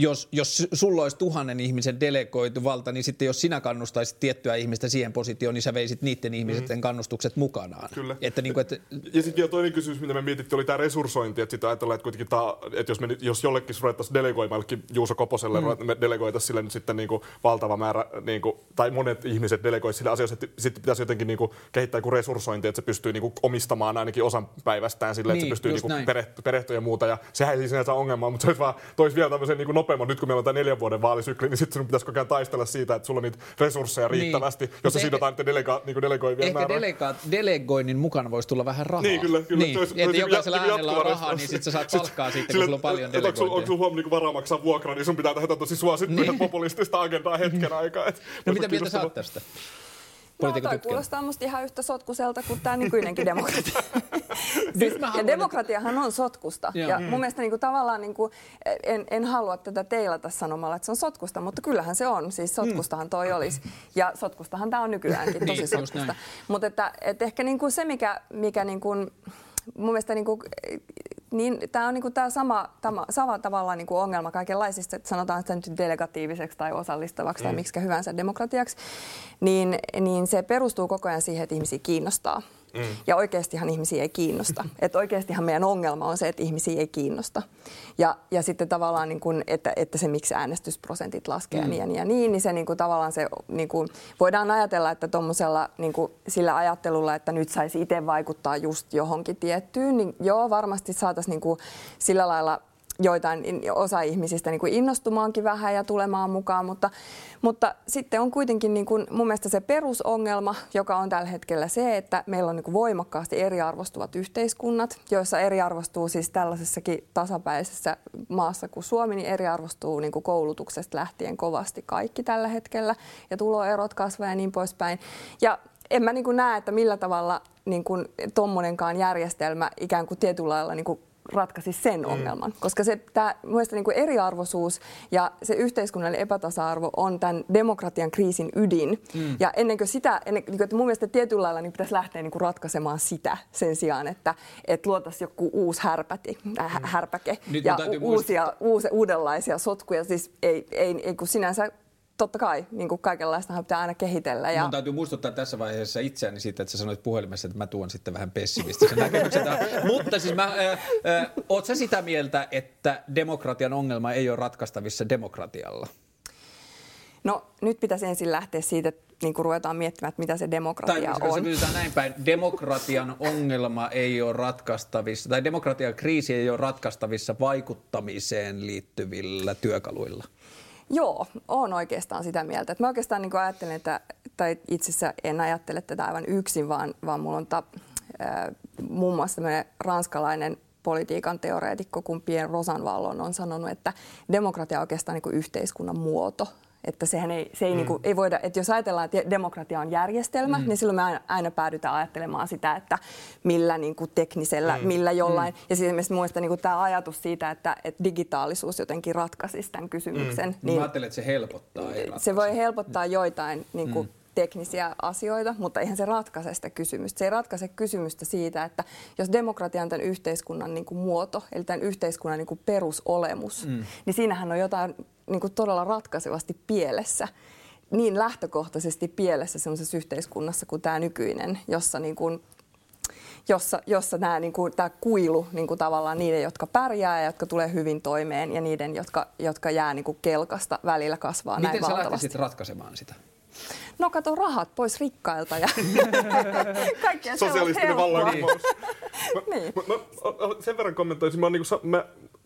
jos, jos sulla olisi tuhannen ihmisen delegoitu valta, niin sitten jos sinä kannustaisit tiettyä ihmistä siihen positioon, niin sä veisit niiden ihmisten mm-hmm. kannustukset mukanaan. Kyllä. Että niin kuin, että... <laughs> Ja sitten vielä toinen kysymys, mitä me mietittiin, oli tämä resurssointi. Että sitten ajatellaan, että kuitenkin tämä, että jos, me, jos jollekin ruvettaisiin delegoimaan, Juuso Koposelle mm. me delegoitaisiin sille nyt sitten niin kuin valtava määrä, niin kuin, tai monet ihmiset delegoisivat sille asioissa, että sitten pitäisi jotenkin niin kuin kehittää joku resurssointi, että se pystyy niin kuin omistamaan ainakin osan päivästään sille, että niin, se pystyy niin kuin perehtyä ja muuta. Ja sehän ei siis sinänsä ongelma, mutta se olisi vaan, toisi vielä tämmöisen niin kuin nopeammin. Nyt kun meillä on tämä neljän vuoden vaalisykli, niin sitten sinun pitäisi koko ajan taistella siitä, että sulla on niitä resursseja niin. riittävästi, niin. jos sä sidotaan niiden delega, niin delegoivien Ehkä delega, delegoinnin mukana voisi tulla vähän rahaa. Niin, kyllä. kyllä. Niin. Se olisi, että jokaisella äänellä on rahaa, niin sitten sä saat palkkaa sitten, kun sulla on paljon delegointia. Onko sulla huomioon niin varaa maksaa vuokra, niin sun pitää tehdä tosi suosittuja niin. populistista agendaa hetken aikaa. no mitä mieltä sä oot tästä? No, toi kuulostaa musta ihan yhtä sotkuselta kuin tämä nykyinenkin demokratia. <laughs> siis, ja demokratiahan on sotkusta. Joo. Ja mun mielestä niin kuin, tavallaan niin kuin, en, en halua tätä teilata sanomalla, että se on sotkusta, mutta kyllähän se on. Siis sotkustahan toi olisi. Ja sotkustahan tämä on nykyäänkin tosi niin, sotkusta. Mutta että, että ehkä niin kuin se, mikä, mikä niin kuin, mun mielestä niin kuin, niin tämä on niinku tää sama, tämä, sama tavallaan niinku ongelma kaikenlaisista, että sanotaan sitä nyt delegatiiviseksi tai osallistavaksi mm. tai miksi hyvänsä demokratiaksi, niin, niin se perustuu koko ajan siihen, että ihmisiä kiinnostaa. Mm. Ja oikeastihan ihmisiä ei kiinnosta. <laughs> että oikeastihan meidän ongelma on se, että ihmisiä ei kiinnosta. Ja, ja sitten tavallaan, niin kuin, että, että se miksi äänestysprosentit laskee mm. ja niin ja niin, niin se niin kuin, tavallaan se, niin kuin, voidaan ajatella, että tuommoisella niin sillä ajattelulla, että nyt saisi itse vaikuttaa just johonkin tiettyyn, niin joo, varmasti saataisiin niin sillä lailla joitain osa ihmisistä niin kuin innostumaankin vähän ja tulemaan mukaan, mutta, mutta sitten on kuitenkin niin kuin mun mielestä se perusongelma, joka on tällä hetkellä se, että meillä on niin kuin voimakkaasti eriarvostuvat yhteiskunnat, joissa eriarvostuu siis tällaisessakin tasapäisessä maassa kuin Suomi, niin eriarvostuu niin kuin koulutuksesta lähtien kovasti kaikki tällä hetkellä ja tuloerot kasvaa ja niin poispäin. Ja en mä niin kuin näe, että millä tavalla niin kuin tommonenkaan järjestelmä ikään kuin tietyllä lailla niin kuin ratkaisi sen mm. ongelman. Koska se tää, mielestäni niin eriarvoisuus ja se yhteiskunnallinen epätasa-arvo on tämän demokratian kriisin ydin. Mm. Ja ennen kuin sitä, ennen, niin kuin, että mun mielestä tietyllä lailla niin pitäisi lähteä niin kuin ratkaisemaan sitä sen sijaan, että, että luotaisiin joku uusi härpäti, äh, mm. härpäke Nyt ja uusia, uusi, uudenlaisia sotkuja. Siis ei, ei, ei kun sinänsä totta kai niin kuin kaikenlaista pitää aina kehitellä. Ja... Mun täytyy muistuttaa tässä vaiheessa itseäni siitä, että sä sanoit puhelimessa, että mä tuon sitten vähän pessimistisen <laughs> näkemyksen. Mutta siis mä, äh, äh, oot sä sitä mieltä, että demokratian ongelma ei ole ratkaistavissa demokratialla? No nyt pitäisi ensin lähteä siitä, että niin kuin ruvetaan miettimään, että mitä se demokratia tai, on. Tai näin päin, demokratian ongelma ei ole ratkaistavissa, tai demokratian kriisi ei ole ratkaistavissa vaikuttamiseen liittyvillä työkaluilla. Joo, on oikeastaan sitä mieltä. Että mä oikeastaan niin ajattelen, että, tai itse asiassa en ajattele tätä aivan yksin, vaan, vaan mulla on ta, äh, muun muassa ranskalainen politiikan teoreetikko kuin Pierre Rosanvallon on sanonut, että demokratia on oikeastaan niin yhteiskunnan muoto. Että sehän ei, se ei, mm. niin kuin, ei voida, että jos ajatellaan, että demokratia on järjestelmä, mm. niin silloin me aina, aina päädytään ajattelemaan sitä, että millä niin kuin teknisellä, mm. millä jollain. Mm. Ja siis esimerkiksi mielestäni niin tämä ajatus siitä, että, että digitaalisuus jotenkin ratkaisisi tämän kysymyksen. Mm. Niin, Mä ajattelen, että se helpottaa. Ei se voi helpottaa joitain niin kuin, mm teknisiä asioita, mutta eihän se ratkaise sitä kysymystä. Se ei ratkaise kysymystä siitä, että jos demokratia on tämän yhteiskunnan niin kuin muoto, eli tämän yhteiskunnan niin kuin perusolemus, mm. niin siinähän on jotain niin kuin todella ratkaisevasti pielessä niin lähtökohtaisesti pielessä sellaisessa yhteiskunnassa kuin tämä nykyinen, jossa niin kuin jossa, jossa nämä, niin kuin, tämä kuilu niin kuin tavallaan niiden, jotka pärjää ja jotka tulee hyvin toimeen ja niiden, jotka, jotka jää niin kuin kelkasta välillä kasvaa Miten näin valtavasti. Miten sä ratkaisemaan sitä? No kato rahat pois rikkailta ja <laughs> kaikkea Sosialistinen vallankumous. <laughs> niin. mä, mä, sen verran kommentoisin, mä, niin kuin, mä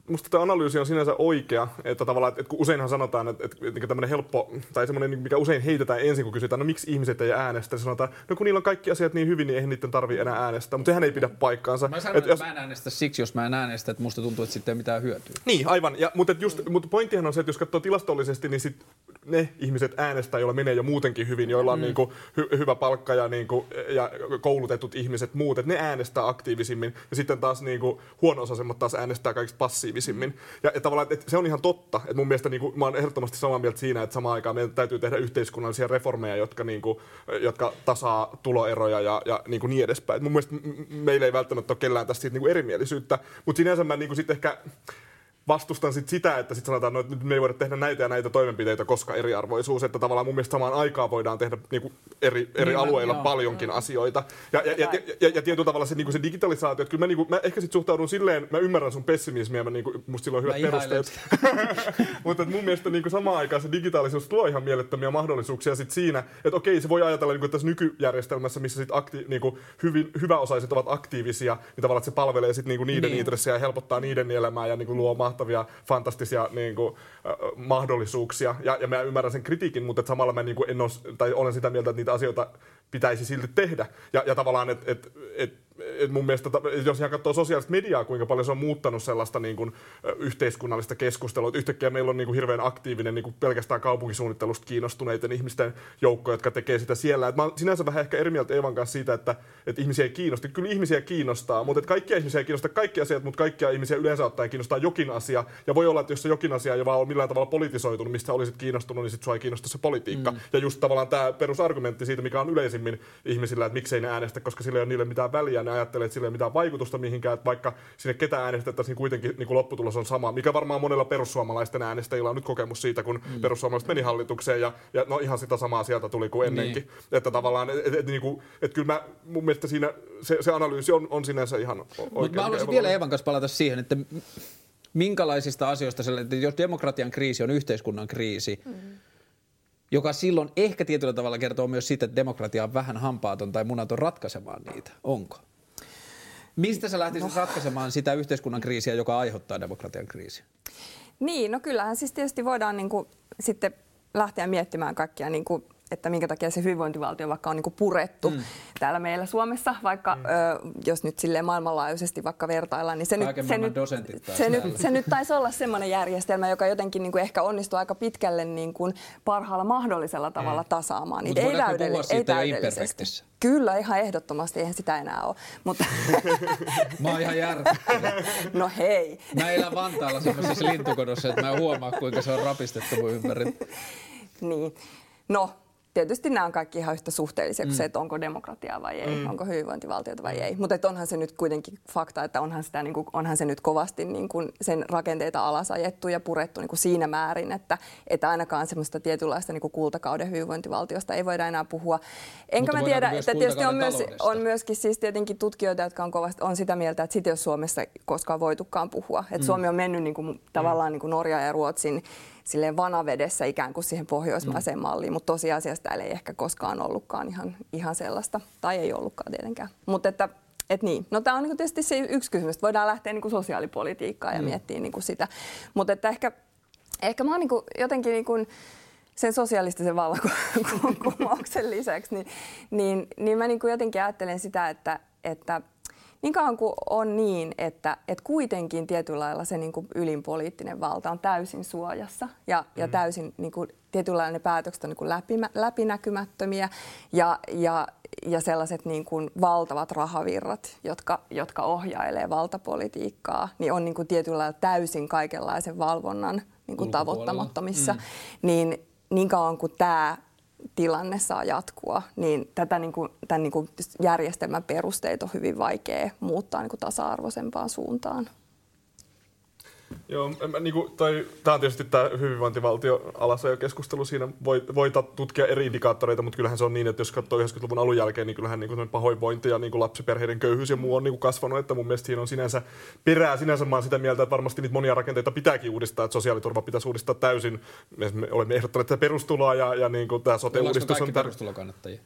musta tämä analyysi on sinänsä oikea, että tavallaan, että kun useinhan sanotaan, että, että, että tämmöinen helppo, tai semmoinen, mikä usein heitetään ensin, kun kysytään, no miksi ihmiset ei äänestä, niin sanotaan, no kun niillä on kaikki asiat niin hyvin, niin eihän niiden tarvitse enää äänestää, mutta sehän ei pidä paikkaansa. Mä sanon, että, jos... mä en äänestä siksi, jos mä en äänestä, että musta tuntuu, että sitten ei mitään hyötyä. Niin, aivan, ja, mutta, just, mutta pointtihan on se, että jos katsoo tilastollisesti, niin sit ne ihmiset äänestää, joilla menee jo muutenkin hyvin, joilla on mm. niin kuin, hy, hyvä palkka ja, niin kuin, ja koulutetut ihmiset muut, että ne äänestää aktiivisimmin, ja sitten taas niin kuin, huono-osaisemmat taas äänestää kaikista passiivisimmin. Ja ja tavallaan, että se on ihan totta. Että mun mielestä niin kuin, mä oon ehdottomasti samaa mieltä siinä, että samaan aikaan meidän täytyy tehdä yhteiskunnallisia reformeja, jotka, niin kuin, jotka tasaa tuloeroja ja, ja niin, kuin niin edespäin. Et mun mielestä meillä ei välttämättä ole kellään tästä siitä, niin kuin erimielisyyttä, mutta sinänsä mä niin kuin, sit ehkä vastustan sit sitä, että sit sanotaan, no, että nyt me ei voida tehdä näitä ja näitä toimenpiteitä, koska eriarvoisuus, että tavallaan mun mielestä samaan aikaan voidaan tehdä niinku eri, eri niin, alueilla joo, paljonkin joo. asioita. Ja, ja, ja, ja, ja, tietyllä tavalla se, niinku se digitalisaatio, että kyllä mä, niinku, mä ehkä sit suhtaudun silleen, mä ymmärrän sun pessimismiä, mä, niinku, musta silloin on hyvät perusteet. <laughs> Mutta mun mielestä niinku samaan aikaan se digitaalisuus tuo ihan mielettömiä mahdollisuuksia sit siinä, että okei, se voi ajatella niinku, että tässä nykyjärjestelmässä, missä sit akti, niinku, hyvin, hyväosaiset ovat aktiivisia, niin tavallaan se palvelee sit niinku niiden niin. intressejä ja helpottaa niiden elämää ja niinku luo mahtavia, fantastisia niin kuin, äh, mahdollisuuksia. Ja, ja mä ymmärrän sen kritiikin, mutta samalla mä niin kuin en ole, tai olen sitä mieltä, että niitä asioita pitäisi silti tehdä. Ja, ja tavallaan, että et, et, et mun mielestä, jos ihan katsoo sosiaalista mediaa, kuinka paljon se on muuttanut sellaista niin kuin, yhteiskunnallista keskustelua, että yhtäkkiä meillä on niin kuin, hirveän aktiivinen niin kuin, pelkästään kaupunkisuunnittelusta kiinnostuneiden ihmisten joukko, jotka tekee sitä siellä. Et mä oon sinänsä vähän ehkä eri mieltä Evan kanssa siitä, että, että ihmisiä ei kiinnosta. Kyllä ihmisiä kiinnostaa, mutta että kaikkia ihmisiä ei kiinnosta kaikki asiat, mutta kaikkia ihmisiä yleensä ottaen kiinnostaa jokin asia. Ja voi olla, että jos se jokin asia ei vaan ole millään tavalla politisoitunut, mistä olisit kiinnostunut, niin sitten sua ei kiinnosta se politiikka. Mm. Ja just tavallaan tämä perusargumentti siitä, mikä on yleisimmin ihmisillä, että miksei ne äänestä, koska sillä ei ole niille mitään väliä, ne ajattelee, että sillä ei ole mitään vaikutusta mihinkään, että vaikka sinne ketä äänestettäisiin, niin kuitenkin niin kuin lopputulos on sama, mikä varmaan monella perussuomalaisten äänestäjillä on nyt kokemus siitä, kun mm. perussuomalaiset meni hallitukseen, ja, ja no ihan sitä samaa sieltä tuli kuin ennenkin. Niin. Että tavallaan, että et, et, niin kuin, et kyllä mä, mun mielestä siinä se, se analyysi on, on sinänsä ihan oikein. Mutta mä haluaisin vielä Evan kanssa palata siihen, että minkälaisista asioista, että jos demokratian kriisi on yhteiskunnan kriisi, mm-hmm joka silloin ehkä tietyllä tavalla kertoo myös siitä, että demokratia on vähän hampaaton tai munaton ratkaisemaan niitä. Onko? Mistä sä lähtisit no. ratkaisemaan sitä yhteiskunnan kriisiä, joka aiheuttaa demokratian kriisiä? Niin, no kyllähän siis tietysti voidaan niin kuin, sitten lähteä miettimään kaikkia niin kuin että minkä takia se hyvinvointivaltio vaikka on niin kuin purettu mm. täällä meillä Suomessa, vaikka mm. ö, jos nyt sille maailmanlaajuisesti vaikka vertaillaan, niin se nyt, se, nyt, se, nyt, se nyt taisi olla semmoinen järjestelmä, joka jotenkin niin kuin ehkä onnistuu aika pitkälle niin kuin parhaalla mahdollisella tavalla mm. tasaamaan. Mutta ei, täydell- ei täydellisesti. Kyllä, ihan ehdottomasti, eihän sitä enää ole. Mutta... <laughs> mä oon ihan järkyttynyt. No hei. Mä elän Vantaalla semmoisessa lintukodossa, että mä en huomaa, kuinka se on rapistettu mun ympäri. <laughs> niin. No, tietysti nämä on kaikki ihan yhtä suhteellisia kuin mm. se, että onko demokratiaa vai ei, mm. onko hyvinvointivaltiota vai ei. Mutta onhan se nyt kuitenkin fakta, että onhan, sitä, niin kuin, onhan se nyt kovasti niin kuin sen rakenteita alasajettu ja purettu niin kuin siinä määrin, että, että ainakaan semmoista tietynlaista niin kuin kultakauden hyvinvointivaltiosta ei voida enää puhua. Enkä Mutta mä tiedä, että tietysti on, myös, on myöskin siis tietenkin tutkijoita, jotka on, kovasti, on sitä mieltä, että sitä jos Suomessa koskaan voitukaan puhua. Että mm. Suomi on mennyt niin kuin, tavallaan niin kuin Norja ja Ruotsin silleen vanavedessä ikään kuin siihen pohjoismaiseen mm. malliin, mutta tosiasiassa täällä ei ehkä koskaan ollutkaan ihan, ihan sellaista, tai ei ollutkaan tietenkään. Mutta että et niin. No tämä on niinku tietysti se yksi kysymys, että voidaan lähteä niinku sosiaalipolitiikkaan ja mm. miettiä niinku sitä. Mutta että ehkä, ehkä mä oon niinku jotenkin niinku sen sosialistisen vallankumouksen lisäksi, niin, niin, niin mä niinku jotenkin ajattelen sitä, että, että – niin kauan kuin on niin, että, että kuitenkin tietyllä lailla se niin kuin ylin poliittinen valta on täysin suojassa ja, mm. ja täysin niin kuin, tietyllä lailla ne päätökset on niin kuin läpi, läpinäkymättömiä ja, ja, ja sellaiset niin kuin valtavat rahavirrat, jotka, jotka ohjailee valtapolitiikkaa, niin on niin kuin tietyllä lailla täysin kaikenlaisen valvonnan niin kuin tavoittamattomissa. Mm. Niin, niin kauan kuin tämä tilanne saa jatkua, niin tätä niin kuin, tämän niin kuin järjestelmän perusteet on hyvin vaikea muuttaa niin kuin tasa-arvoisempaan suuntaan. Joo, mä, niin kuin, toi, tämä on tietysti tämä hyvinvointivaltio keskustelu siinä voi, voi tutkia eri indikaattoreita, mutta kyllähän se on niin, että jos katsoo 90-luvun alun jälkeen, niin kyllähän niin kuin pahoinvointi ja niin kuin lapsiperheiden köyhyys ja muu on niin kuin kasvanut, että mun mielestä siinä on sinänsä perää. Sinänsä mä oon sitä mieltä, että varmasti niitä monia rakenteita pitääkin uudistaa, että sosiaaliturva pitäisi uudistaa täysin. Me olemme ehdottaneet tätä perustuloa ja, ja niin kuin tämä sote-uudistus on... perustulokannattajia?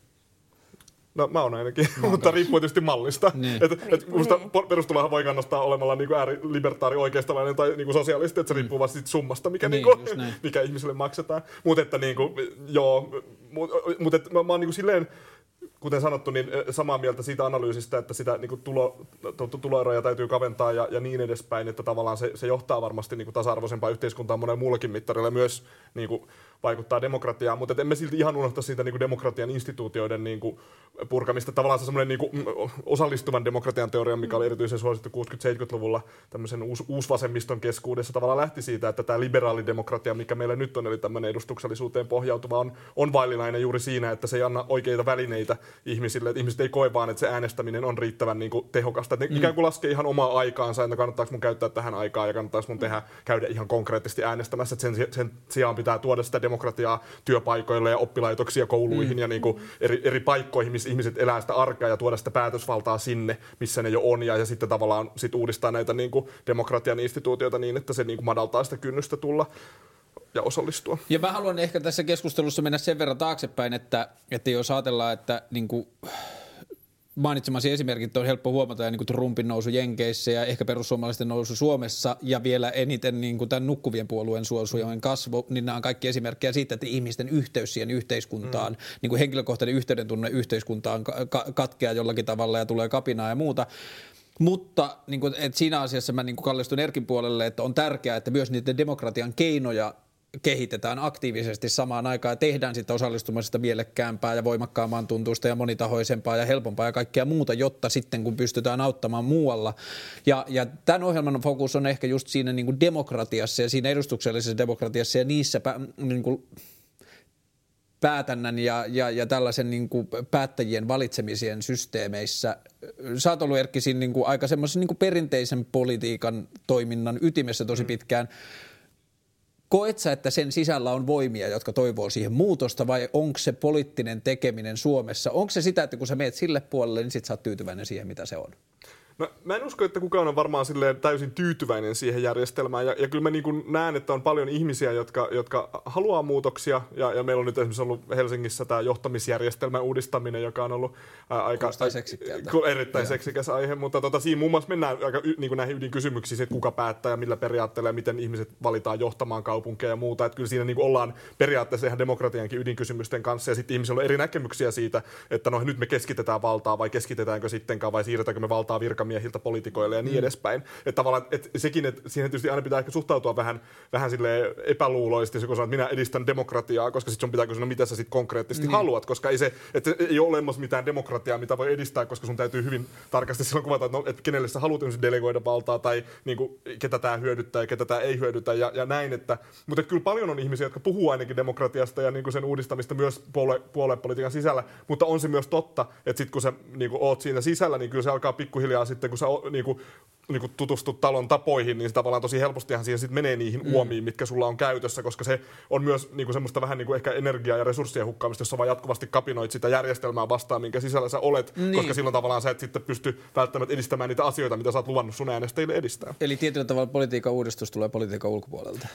No mä oon ainakin, no, mutta riippuu tietysti mallista. Niin. Et, et musta perustulohan voi kannattaa olemalla niinku libertaari oikeistolainen tai niinku sosialisti, että se mm. riippuu vasta summasta, mikä, niin, niinku, <laughs> mikä ihmisille maksetaan. Mutta että niinku, joo, mutta mut, mä, mä oon niinku silleen, kuten sanottu, niin samaa mieltä siitä analyysistä, että sitä niin kuin tulo, tuloeroja täytyy kaventaa ja, ja niin edespäin, että tavallaan se, se johtaa varmasti niin kuin tasa-arvoisempaan yhteiskuntaan monella muullakin mittarilla myös niin kuin vaikuttaa demokratiaan, mutta emme silti ihan unohta siitä niin kuin demokratian instituutioiden niin kuin purkamista. Tavallaan se semmoinen niin kuin mm, osallistuvan demokratian teoria, mikä oli erityisen suosittu 60-70-luvulla tämmöisen uus, uusvasemmiston keskuudessa, tavallaan lähti siitä, että tämä liberaalidemokratia, mikä meillä nyt on, eli tämmöinen edustuksellisuuteen pohjautuva, on, on vaillinainen juuri siinä, että se ei anna oikeita välineitä ihmisille, että ihmiset ei koe vaan, että se äänestäminen on riittävän niin kuin, tehokasta. Että ne mm. ikään kuin laskee ihan omaa aikaansa, että kannattaako mun käyttää tähän aikaan ja kannattaako mun tehdä, käydä ihan konkreettisesti äänestämässä, että sen, sen sijaan pitää tuoda sitä demokratiaa työpaikoille ja oppilaitoksia kouluihin mm. ja niin kuin eri, eri paikkoihin, missä ihmiset elää sitä arkea ja tuoda sitä päätösvaltaa sinne, missä ne jo on ja, ja sitten tavallaan sit uudistaa näitä niin kuin demokratian instituutioita niin, että se niin kuin madaltaa sitä kynnystä tulla ja osallistua. Ja mä haluan ehkä tässä keskustelussa mennä sen verran taaksepäin, että, että jos ajatellaan, että niin kuin mainitsemasi esimerkit on helppo huomata, ja niin kuin Trumpin nousu Jenkeissä ja ehkä perussuomalaisten nousu Suomessa ja vielä eniten niin kuin tämän nukkuvien puolueen suosujen kasvu, niin nämä on kaikki esimerkkejä siitä, että ihmisten yhteys siihen yhteiskuntaan, mm. niin kuin henkilökohtainen yhteyden tunne yhteiskuntaan katkeaa jollakin tavalla ja tulee kapinaa ja muuta. Mutta niin kuin, että siinä asiassa mä niin kuin kallistun Erkin puolelle, että on tärkeää, että myös niiden demokratian keinoja kehitetään aktiivisesti samaan aikaan ja tehdään sitä osallistumisesta mielekkäämpää ja voimakkaamman tuntuista ja monitahoisempaa ja helpompaa ja kaikkea muuta, jotta sitten kun pystytään auttamaan muualla. Ja, ja tämän ohjelman fokus on ehkä just siinä niin kuin demokratiassa ja siinä edustuksellisessa demokratiassa ja niissä niin kuin päätännän ja, ja, ja tällaisen niin kuin päättäjien valitsemisien systeemeissä. Sä oot ollut Erkki siinä niin kuin aika semmoisen niin kuin perinteisen politiikan toiminnan ytimessä tosi mm. Koet sä, että sen sisällä on voimia, jotka toivoo siihen muutosta vai onko se poliittinen tekeminen Suomessa? Onko se sitä, että kun sä meet sille puolelle, niin sit sä oot tyytyväinen siihen, mitä se on? Mä, mä en usko, että kukaan on varmaan silleen täysin tyytyväinen siihen järjestelmään. Ja, ja kyllä mä niin kuin näen, että on paljon ihmisiä, jotka, jotka haluaa muutoksia. Ja, ja meillä on nyt esimerkiksi ollut Helsingissä tämä johtamisjärjestelmän uudistaminen, joka on ollut ää, aika erittäin ja. seksikäs aihe. Mutta tota, siinä muun muassa mennään aika y, niin kuin näihin ydinkysymyksiin, että kuka päättää ja millä periaatteella ja miten ihmiset valitaan johtamaan kaupunkeja ja muuta. Että kyllä siinä niin kuin ollaan periaatteessa ihan demokratiankin ydinkysymysten kanssa. Ja sitten ihmisillä on eri näkemyksiä siitä, että no nyt me keskitetään valtaa vai keskitetäänkö sittenkään vai siirretäänkö me valtaa virka virkamiehiltä poliitikoille ja niin mm. edespäin. Että tavallaan että sekin, että siihen tietysti aina pitää ehkä suhtautua vähän, vähän sille epäluuloisesti, kun sanoo, että minä edistän demokratiaa, koska sitten sun pitää kysyä, no mitä sä sitten konkreettisesti mm. haluat, koska ei se, että ei ole olemassa mitään demokratiaa, mitä voi edistää, koska sun täytyy hyvin tarkasti silloin kuvata, että, no, että kenelle sä haluat delegoida valtaa tai niin kuin, ketä tämä hyödyttää ja ketä tämä ei hyödytä ja, ja näin. Että, mutta että kyllä paljon on ihmisiä, jotka puhuu ainakin demokratiasta ja niin kuin sen uudistamista myös puolue, puoluepolitiikan sisällä, mutta on se myös totta, että sitten kun sä niin kuin, oot siinä sisällä, niin kyllä se alkaa pikkuhiljaa sitten, kun sä niin kuin, niin kuin tutustut talon tapoihin, niin tavallaan tosi helpostihan siihen sit menee niihin mm. uomiin, mitkä sulla on käytössä, koska se on myös niin kuin semmoista vähän niin kuin ehkä energiaa ja resurssien hukkaamista, jos sä vaan jatkuvasti kapinoit sitä järjestelmää vastaan, minkä sisällä sä olet, niin. koska silloin tavallaan sä et sitten pysty välttämättä edistämään niitä asioita, mitä sä oot luvannut sun äänestäjille edistää. Eli tietyllä tavalla politiikan uudistus tulee politiikan ulkopuolelta.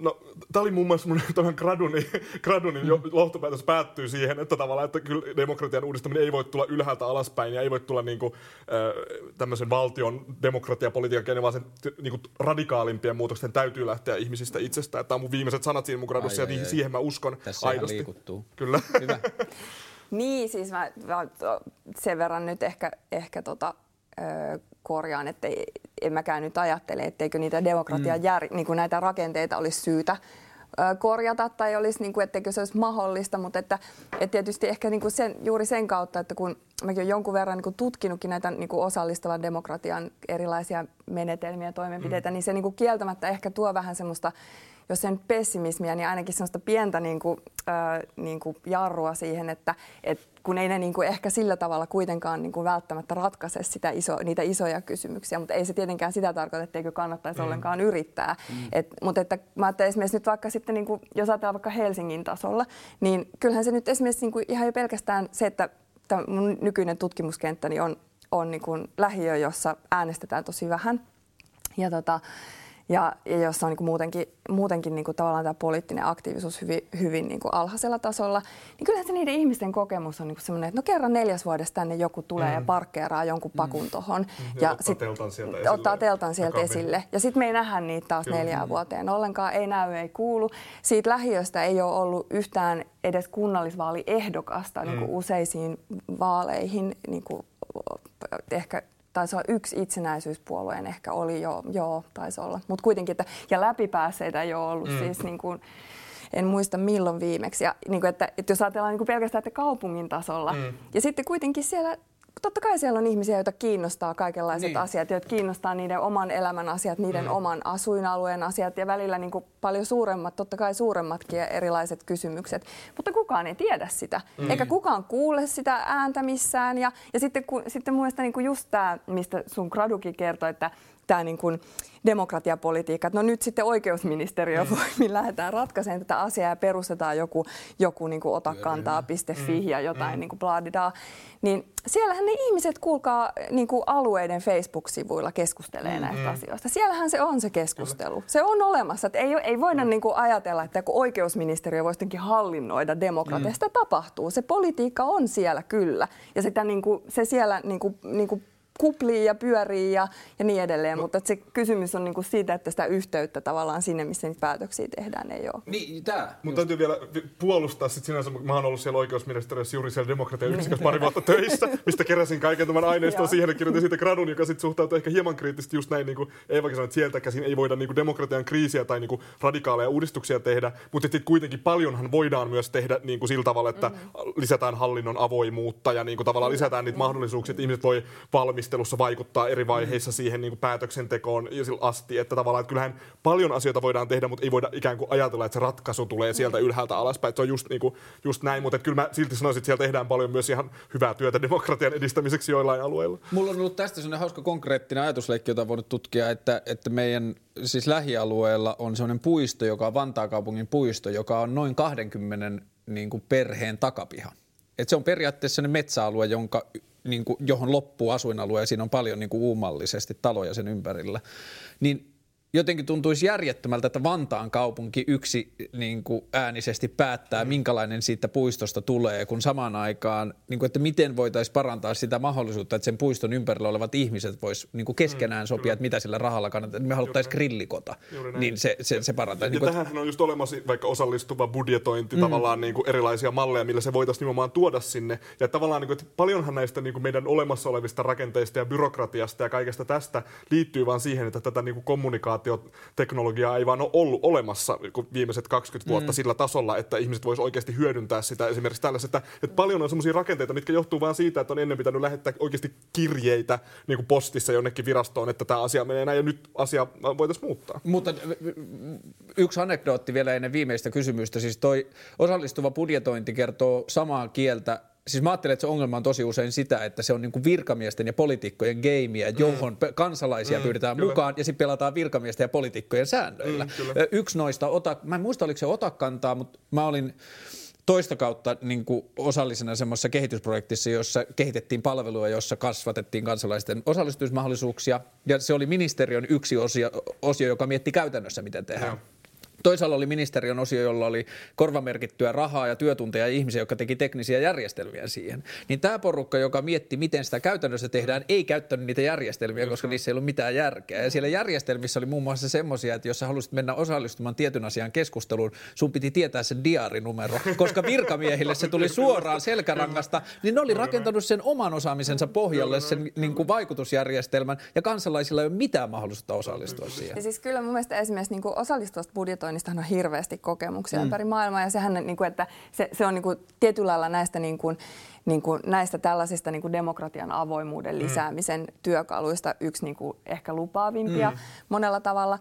No, tämä oli muun muassa mun <laughs> tuohon gradunin, gradunin mm. lohtopäätös päättyy siihen, että tavallaan, että kyllä demokratian uudistaminen ei voi tulla ylhäältä alaspäin ja ei voi tulla niinku, äh, tämmöisen valtion demokratiapolitiikan keino, vaan sen niinku, radikaalimpien muutosten täytyy lähteä ihmisistä itsestään. Tämä on mun viimeiset sanat siinä mun gradussa ai, ja ai, siihen mä uskon Tässä aidosti. liikuttuu. Kyllä. Hyvä. <laughs> niin, siis mä, mä sen verran nyt ehkä, ehkä tota, korjaan, että en mäkään nyt ajattele, etteikö niitä demokratian mm. jär, niin kuin näitä rakenteita olisi syytä korjata tai olisi, niin kuin, etteikö se olisi mahdollista, mutta että, että tietysti ehkä niin kuin sen, juuri sen kautta, että kun mäkin olen jonkun verran niin kuin tutkinutkin näitä niin kuin osallistavan demokratian erilaisia menetelmiä ja toimenpiteitä, mm. niin se niin kuin kieltämättä ehkä tuo vähän semmoista jos sen pessimismiä, niin ainakin sellaista pientä niin kuin, äh, niin kuin jarrua siihen, että et kun ei ne niin kuin ehkä sillä tavalla kuitenkaan niin kuin välttämättä ratkaise sitä iso, niitä isoja kysymyksiä, mutta ei se tietenkään sitä tarkoita, etteikö kannattaisi mm. ollenkaan yrittää. Mm. Et, mutta että mä ajattelen esimerkiksi nyt vaikka sitten, niin kuin, jos ajatellaan vaikka Helsingin tasolla, niin kyllähän se nyt esimerkiksi niin kuin ihan jo pelkästään se, että tämä mun nykyinen tutkimuskenttäni on, on niin kuin lähiö, jossa äänestetään tosi vähän. Ja tota, ja, ja jossa on niin kuin muutenkin, muutenkin niin kuin tavallaan tämä poliittinen aktiivisuus hyvin, hyvin niin kuin alhaisella tasolla, niin kyllähän se niiden ihmisten kokemus on niin sellainen, että no kerran neljäs vuodessa tänne joku tulee mm. ja parkkeeraa jonkun pakun mm. tuohon. Ja, ja ottaa sit, teltan sieltä esille. Ottaa teltan sieltä esille. Ja sitten me ei nähdä niitä taas Kyllä. neljään vuoteen ollenkaan, ei näy, ei kuulu. Siitä lähiöstä ei ole ollut yhtään edes kunnallisvaaliehdokasta mm. niin kuin useisiin vaaleihin, niin kuin ehkä taisi olla yksi itsenäisyyspuolueen ehkä oli, jo, joo, taisi olla. Mutta kuitenkin, että, ja läpipääseitä ei ole ollut mm. siis niin kuin, en muista milloin viimeksi. Ja, niin kuin, että, että jos ajatellaan niin kuin pelkästään että kaupungin tasolla, mm. ja sitten kuitenkin siellä totta kai siellä on ihmisiä, joita kiinnostaa kaikenlaiset niin. asiat, joita kiinnostaa niiden oman elämän asiat, niiden mm. oman asuinalueen asiat ja välillä niin kuin paljon suuremmat, totta kai suuremmatkin erilaiset kysymykset. Mutta kukaan ei tiedä sitä, mm. eikä kukaan kuule sitä ääntä missään. Ja, ja sitten, ku, sitten mun mielestä niin kuin just tämä, mistä sun gradukin kertoi, että tämä niin kuin demokratiapolitiikka. No nyt sitten oikeusministeriö mm. voi, lähdetään ratkaisemaan tätä asiaa ja perustetaan joku, joku niin kuin otakantaa.fi mm. ja jotain mm. niin kuin blaadidaa. Niin siellähän ne ihmiset, kuulkaa, niin kuin alueiden Facebook-sivuilla keskustelee mm, näistä mm. asioista. Siellähän se on se keskustelu. Kyllä. Se on olemassa. Että ei, ei voida mm. niin kuin ajatella, että kun oikeusministeriö voisi jotenkin hallinnoida demokratiaa. Mm. Sitä tapahtuu. Se politiikka on siellä kyllä. Ja sitä, niin kuin, se siellä niin kuin, niin kuin kuplii ja pyörii ja, ja niin edelleen, no. mutta se kysymys on niinku siitä, että sitä yhteyttä tavallaan sinne, missä niitä päätöksiä tehdään, ei ole. Niin, tää. Mutta täytyy vielä puolustaa sit sinänsä, mä oon ollut siellä oikeusministeriössä juuri siellä demokratian yksikössä pari vuotta töissä, mistä keräsin kaiken tämän aineiston siihen ja kirjoitin siitä gradun, joka sitten suhtautuu ehkä hieman kriittisesti just näin, niin kuin Eevakin sanoi, että sieltä käsin ei voida niin kuin demokratian kriisiä tai niin kuin radikaaleja uudistuksia tehdä, mutta sitten kuitenkin paljonhan voidaan myös tehdä niin kuin sillä tavalla, että mm-hmm. lisätään hallinnon avoimuutta ja niin kuin tavallaan lisätään niitä mahdollisuuksia, että ihmiset voi valmistaa valmistelussa vaikuttaa eri vaiheissa mm. siihen niin kuin päätöksentekoon asti, että tavallaan että kyllähän paljon asioita voidaan tehdä, mutta ei voida ikään kuin ajatella, että se ratkaisu tulee sieltä mm. ylhäältä alaspäin. Että se on just, niin kuin, just näin, mutta kyllä mä silti sanoisin, että siellä tehdään paljon myös ihan hyvää työtä demokratian edistämiseksi joillain alueilla. Mulla on ollut tästä sellainen hauska konkreettinen ajatusleikki, jota on voinut tutkia, että, että meidän siis lähialueella on sellainen puisto, joka on Vantaakaupungin puisto, joka on noin 20 niin kuin perheen takapiha. Et se on periaatteessa sellainen metsäalue, jonka niin kuin, johon loppuu asuinalue ja siinä on paljon niin kuin uumallisesti taloja sen ympärillä, niin jotenkin tuntuisi järjettömältä, että Vantaan kaupunki yksi niin kuin äänisesti päättää, mm. minkälainen siitä puistosta tulee, kun samaan aikaan, niin kuin, että miten voitaisiin parantaa sitä mahdollisuutta, että sen puiston ympärillä olevat ihmiset vois niin kuin keskenään mm, sopia, kyllä. että mitä sillä rahalla kannattaa. Me haluttaisiin grillikota, niin se, se, se parantaa. Ja, niin kuin, tähän on just olemassa vaikka osallistuva budjetointi, mm. tavallaan niin kuin erilaisia malleja, millä se voitaisiin nimenomaan tuoda sinne. Ja tavallaan, niin kuin, että paljonhan näistä niin kuin meidän olemassa olevista rakenteista ja byrokratiasta ja kaikesta tästä liittyy vaan siihen, että tätä niin kuin kommunikaatiota kommunikaatioteknologiaa ei vaan ole ollut olemassa viimeiset 20 vuotta mm. sillä tasolla, että ihmiset voisivat oikeasti hyödyntää sitä esimerkiksi tällaista, että, että paljon on sellaisia rakenteita, mitkä johtuu vain siitä, että on ennen pitänyt lähettää oikeasti kirjeitä niin kuin postissa jonnekin virastoon, että tämä asia menee näin ja nyt asia voitaisiin muuttaa. Mutta yksi anekdootti vielä ennen viimeistä kysymystä, siis toi osallistuva budjetointi kertoo samaa kieltä Siis mä ajattelen, että se ongelma on tosi usein sitä, että se on niin kuin virkamiesten ja poliitikkojen gameia, mm. johon kansalaisia mm, pyydetään kyllä. mukaan ja sitten pelataan virkamiesten ja poliitikkojen säännöillä. Mm, Yksi noista, ota, mä en muista oliko se otakantaa, mutta mä olin toista kautta niin kuin osallisena semmoisessa kehitysprojektissa, jossa kehitettiin palvelua, jossa kasvatettiin kansalaisten osallistumismahdollisuuksia. Ja se oli ministeriön yksi osio, osio joka mietti käytännössä, miten tehdään. Joo. Toisaalla oli ministeriön osio, jolla oli korvamerkittyä rahaa ja työtunteja ja ihmisiä, jotka teki teknisiä järjestelmiä siihen. Niin tämä porukka, joka mietti, miten sitä käytännössä tehdään, ei käyttänyt niitä järjestelmiä, koska niissä ei ollut mitään järkeä. Ja siellä järjestelmissä oli muun muassa semmoisia, että jos sä halusit mennä osallistumaan tietyn asian keskusteluun, sun piti tietää sen diaarinumero, koska virkamiehille se tuli suoraan selkärangasta, niin ne oli rakentanut sen oman osaamisensa pohjalle sen niin kuin vaikutusjärjestelmän, ja kansalaisilla ei ole mitään mahdollisuutta osallistua siihen. Ja siis kyllä mun mielestä esimerkiksi niin osallistuvasta budjetoinnista markkinoinnistahan on hirveästi kokemuksia mm. ympäri maailmaa ja sehän niin kuin, että se, se on niin kuin tietyllä lailla näistä niin kuin, niin kuin näistä tällaisista niin kuin demokratian avoimuuden mm. lisäämisen työkaluista yksi niin kuin ehkä lupaavimpia mm. monella tavalla.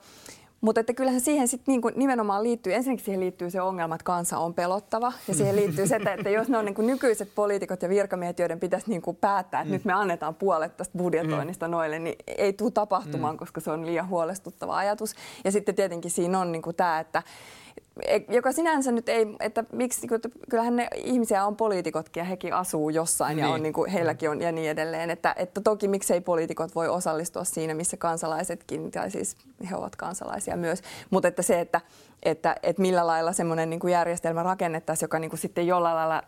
Mutta että kyllähän siihen sit niinku nimenomaan liittyy, ensinnäkin siihen liittyy se ongelma, että kansa on pelottava. Ja siihen liittyy se, että, että jos ne on niinku nykyiset poliitikot ja virkamiehet, joiden pitäisi niinku päättää, että mm. nyt me annetaan puolet tästä budjetoinnista mm. noille, niin ei tule tapahtumaan, mm. koska se on liian huolestuttava ajatus. Ja sitten tietenkin siinä on niinku tämä, että joka sinänsä nyt ei, että miksi, että kyllähän ne ihmisiä on poliitikotkin ja hekin asuu jossain niin. ja on, niin kuin, heilläkin on ja niin edelleen. Että, että toki miksei poliitikot voi osallistua siinä, missä kansalaisetkin, tai siis he ovat kansalaisia myös, mutta että se, että, että, että millä lailla semmoinen niin järjestelmä rakennettaisiin, joka niin kuin sitten jollain lailla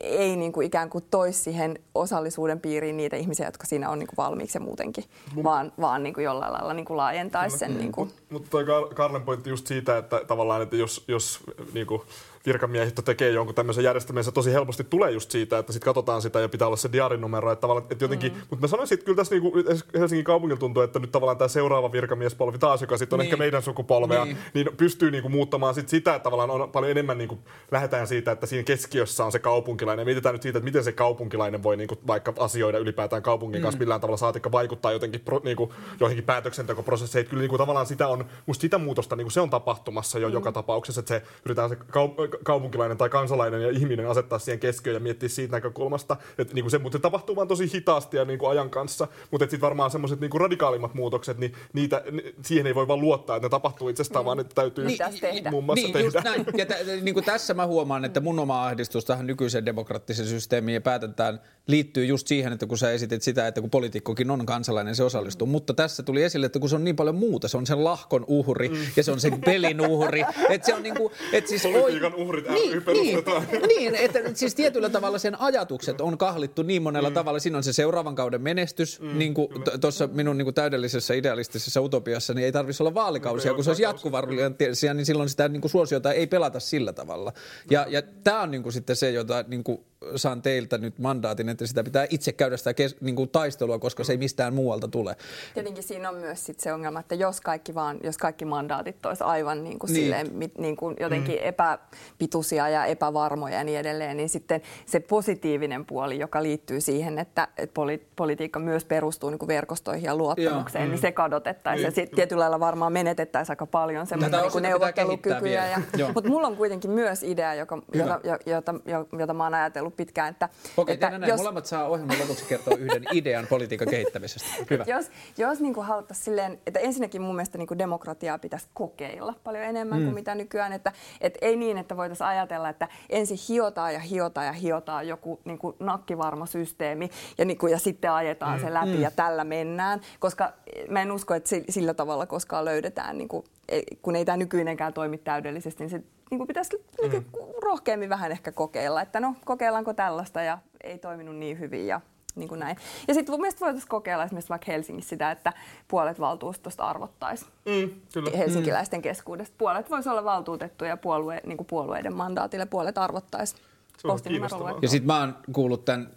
ei niin kuin ikään kuin toisi siihen osallisuuden piiriin niitä ihmisiä, jotka siinä on niin kuin valmiiksi ja muutenkin, Mun... vaan, vaan niin kuin jollain lailla niin kuin laajentaisi sen. Niin kuin... Mutta mut toi Karlen pointti just siitä, että tavallaan, että jos, jos niin kuin virkamiehistö tekee jonkun tämmöisen järjestelmän, se tosi helposti tulee just siitä, että sitten katsotaan sitä ja pitää olla se diarinumero, että tavallaan, että jotenkin, mm. mutta mä sanoisin, että kyllä tässä niinku Helsingin kaupungilla tuntuu, että nyt tavallaan tämä seuraava virkamiespolvi taas, joka sitten on niin. ehkä meidän sukupolvea, niin, niin pystyy niinku muuttamaan sit sitä, että tavallaan on paljon enemmän niinku, lähdetään siitä, että siinä keskiössä on se kaupunkilainen ja mietitään nyt siitä, että miten se kaupunkilainen voi niinku vaikka asioida ylipäätään kaupungin mm. kanssa millään tavalla saatikka vaikuttaa jotenkin pro, niinku, joihinkin päätöksentekoprosesseihin. Kyllä niinku, tavallaan sitä on, musta sitä muutosta niinku, se on tapahtumassa jo mm. joka tapauksessa, että se yritetään se kaup- kaupunkilainen tai kansalainen ja ihminen asettaa siihen keskiöön ja miettiä siitä näkökulmasta. Että niin kuin se, mutta se tapahtuu vaan tosi hitaasti ja niin kuin ajan kanssa. Mutta sitten varmaan semmoiset niin radikaalimmat muutokset, niin niitä, siihen ei voi vaan luottaa, että ne tapahtuu itsestään, mm. vaan että täytyy niin, tehdä. muun muassa niin, tehdä. näin. Ja t- niin kuin tässä mä huomaan, että mun oma ahdistus tähän nykyiseen demokraattiseen systeemiin ja päätetään liittyy just siihen, että kun sä esitit sitä, että kun poliitikkokin on kansalainen, se osallistuu. Mm. Mutta tässä tuli esille, että kun se on niin paljon muuta, se on sen lahkon uhri mm. ja se on sen pelin uhri. että se on niin kuin, että siis Politiikan uhrit niin, niin, niin, että siis tietyllä tavalla sen ajatukset on kahlittu niin monella mm. tavalla. Siinä on se seuraavan kauden menestys, mm, niin kuin tuossa minun niin kuin täydellisessä idealistisessa utopiassa, niin ei tarvitsisi olla vaalikausia, no, kun se olisi jatkuvarallisia, niin silloin sitä niin kuin suosiota ei pelata sillä tavalla. Ja, ja tämä on niin kuin sitten se, jota niin kuin saan teiltä nyt mandaatin, että sitä pitää itse käydä sitä kes, niin kuin taistelua, koska se ei mistään muualta tule. Tietenkin siinä on myös sit se ongelma, että jos kaikki, vaan, jos kaikki mandaatit olisi aivan niin kuin niin. Silleen, niin kuin jotenkin mm. epäpituisia ja epävarmoja ja niin edelleen, niin sitten se positiivinen puoli, joka liittyy siihen, että, että poli, politiikka myös perustuu niin kuin verkostoihin ja luottamukseen, Joo. niin se kadotettaisiin. Niin. Ja sitten tietyllä lailla varmaan menetettäisiin aika paljon semmoista niin neuvottelukykyä. Ja, mutta mulla on kuitenkin myös idea, joka, jota, jota, jota, jota mä oon ajatellut pitkään. Että, Okei, että näin, jos... molemmat saa ohjelman lopuksi kertoa yhden <laughs> idean politiikan kehittämisestä. Hyvä. jos jos niin kuin haluttaisiin silleen, että ensinnäkin mun mielestä niin kuin demokratiaa pitäisi kokeilla paljon enemmän mm. kuin mitä nykyään. Että, että ei niin, että voitaisiin ajatella, että ensin hiotaan ja hiotaan ja hiotaan joku niin kuin nakkivarma systeemi ja, niin kuin, ja sitten ajetaan mm. se läpi mm. ja tällä mennään. Koska mä en usko, että sillä tavalla koskaan löydetään, niin kuin, kun ei tämä nykyinenkään toimi täydellisesti, niin se niin kuin pitäisi mm. rohkeammin vähän ehkä kokeilla, että no kokeillaanko tällaista ja ei toiminut niin hyvin ja niin kuin näin. Ja sitten mielestäni voitaisiin kokeilla esimerkiksi vaikka Helsingissä sitä, että puolet valtuustosta arvottaisi mm, helsinkiläisten mm. keskuudesta. Puolet voisi olla valtuutettuja puolue, niin kuin puolueiden mandaatille, puolet arvottaisi Ja sitten mä oon kuullut tämän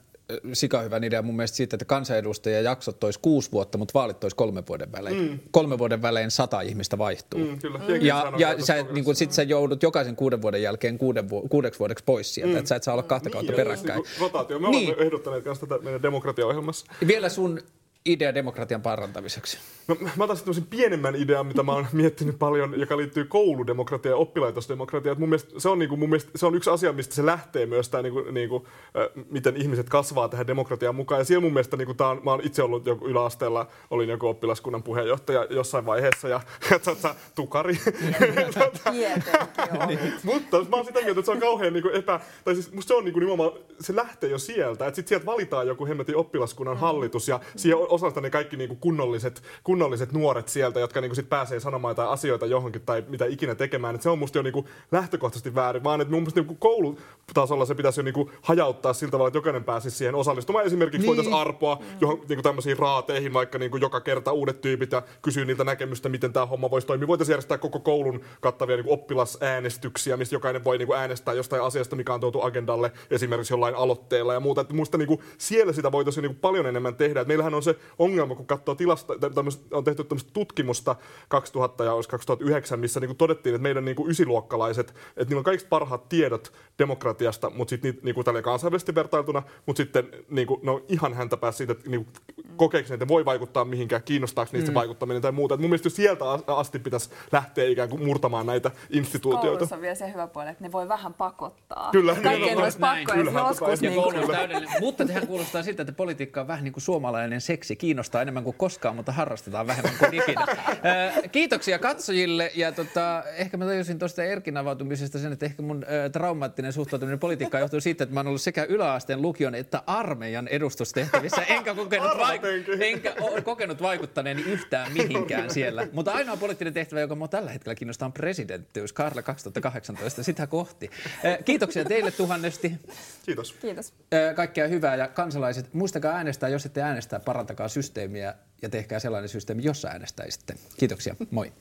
sikahyvän idea mun mielestä siitä, että kansanedustajia jaksot tois kuusi vuotta, mutta vaalit tois kolme vuoden välein. Mm. Kolme vuoden välein sata ihmistä vaihtuu. Mm, kyllä. Mm. Ja, ja sä, niin kun, sit sä joudut jokaisen kuuden vuoden jälkeen kuuden vu- kuudeksi vuodeksi pois sieltä, mm. että sä et saa olla kahta kautta niin, peräkkäin. Niin, rotaatio. Me niin. olemme ehdottaneet kanssa tätä meidän demokratiaohjelmassa. Vielä sun idea demokratian parantamiseksi? No, mä otan sitten pienemmän idean, mitä mä oon <laughs> miettinyt paljon, joka liittyy kouludemokratiaan ja oppilaitosdemokratiaan. Mun mielestä se on, niinku, mun mielestä, se on yksi asia, mistä se lähtee myös, tää, niinku, niinku, äh, miten ihmiset kasvaa tähän demokratiaan mukaan. Ja siellä mun mielestä, niinku, tää on, mä oon itse ollut joku yläasteella, olin joku oppilaskunnan puheenjohtaja jossain vaiheessa, ja, <laughs> ja tota, tukari. <laughs> Mutta mä oon sitä mieltä, että se on kauhean niinku, epä... Tai siis musta se on niinku, nimenomaan, se lähtee jo sieltä, että sit sieltä valitaan joku hemmetin oppilaskunnan hallitus, ja siihen osalta ne kaikki niinku, kunnolliset, kunnolliset kunnolliset nuoret sieltä, jotka niinku sit pääsee sanomaan jotain asioita johonkin tai mitä ikinä tekemään. Et se on musta jo niinku lähtökohtaisesti väärin, vaan että mun mielestä niinku koulutasolla se pitäisi jo niinku hajauttaa sillä tavalla, että jokainen pääsisi siihen osallistumaan. Esimerkiksi niin. voitaisiin arpoa mm. johon, niinku tämmöisiin raateihin vaikka niinku joka kerta uudet tyypit ja kysyä niiltä näkemystä, miten tämä homma voisi toimia. Voitaisiin järjestää koko koulun kattavia niinku oppilasäänestyksiä, missä jokainen voi niinku äänestää jostain asiasta, mikä on tuotu agendalle esimerkiksi jollain aloitteella ja muuta. Et musta niinku siellä sitä voitaisiin niinku paljon enemmän tehdä. Et meillähän on se ongelma, kun katsoo tilasta, on tehty tämmöistä tutkimusta 2000 ja 2009, missä niin kuin todettiin, että meidän niin kuin ysiluokkalaiset, että niillä on kaikista parhaat tiedot demokratiasta, mutta sitten niin kuin kansainvälisesti vertailtuna, mutta sitten niin kuin, ne on ihan häntä päässä siitä, että niin kuin, kokeeksi että voi vaikuttaa mihinkään, kiinnostaako niistä mm. vaikuttaminen tai muuta. Et mun mielestä sieltä asti pitäisi lähteä ikään kuin murtamaan näitä instituutioita. Koulussa on vielä se hyvä puoli, että ne voi vähän pakottaa. Kyllä. Kaikkien olisi pakko joskus. Niin kuin. Mutta tehän kuulostaa siltä, että politiikka on vähän niin kuin suomalainen seksi. Kiinnostaa enemmän kuin koskaan, mutta harrastetaan vähemmän kuin ikinä. <laughs> Kiitoksia katsojille ja tota, ehkä mä tajusin tuosta Erkin avautumisesta sen, että ehkä mun äh, traumaattinen suhtautuminen politiikkaan johtuu siitä, että mä oon ollut sekä yläasteen lukion että armeijan edustustehtävissä, <laughs> enkä kokenut, vaik- enkä ole kokenut vaikuttaneeni yhtään mihinkään siellä. Mutta ainoa poliittinen tehtävä, joka mua tällä hetkellä kiinnostaa, on presidenttiys Karla 2018, sitä kohti. Kiitoksia teille tuhannesti. Kiitos. Kiitos. Kaikkea hyvää ja kansalaiset, muistakaa äänestää, jos ette äänestää, parantakaa systeemiä ja tehkää sellainen systeemi, jossa äänestäisitte. Kiitoksia, moi.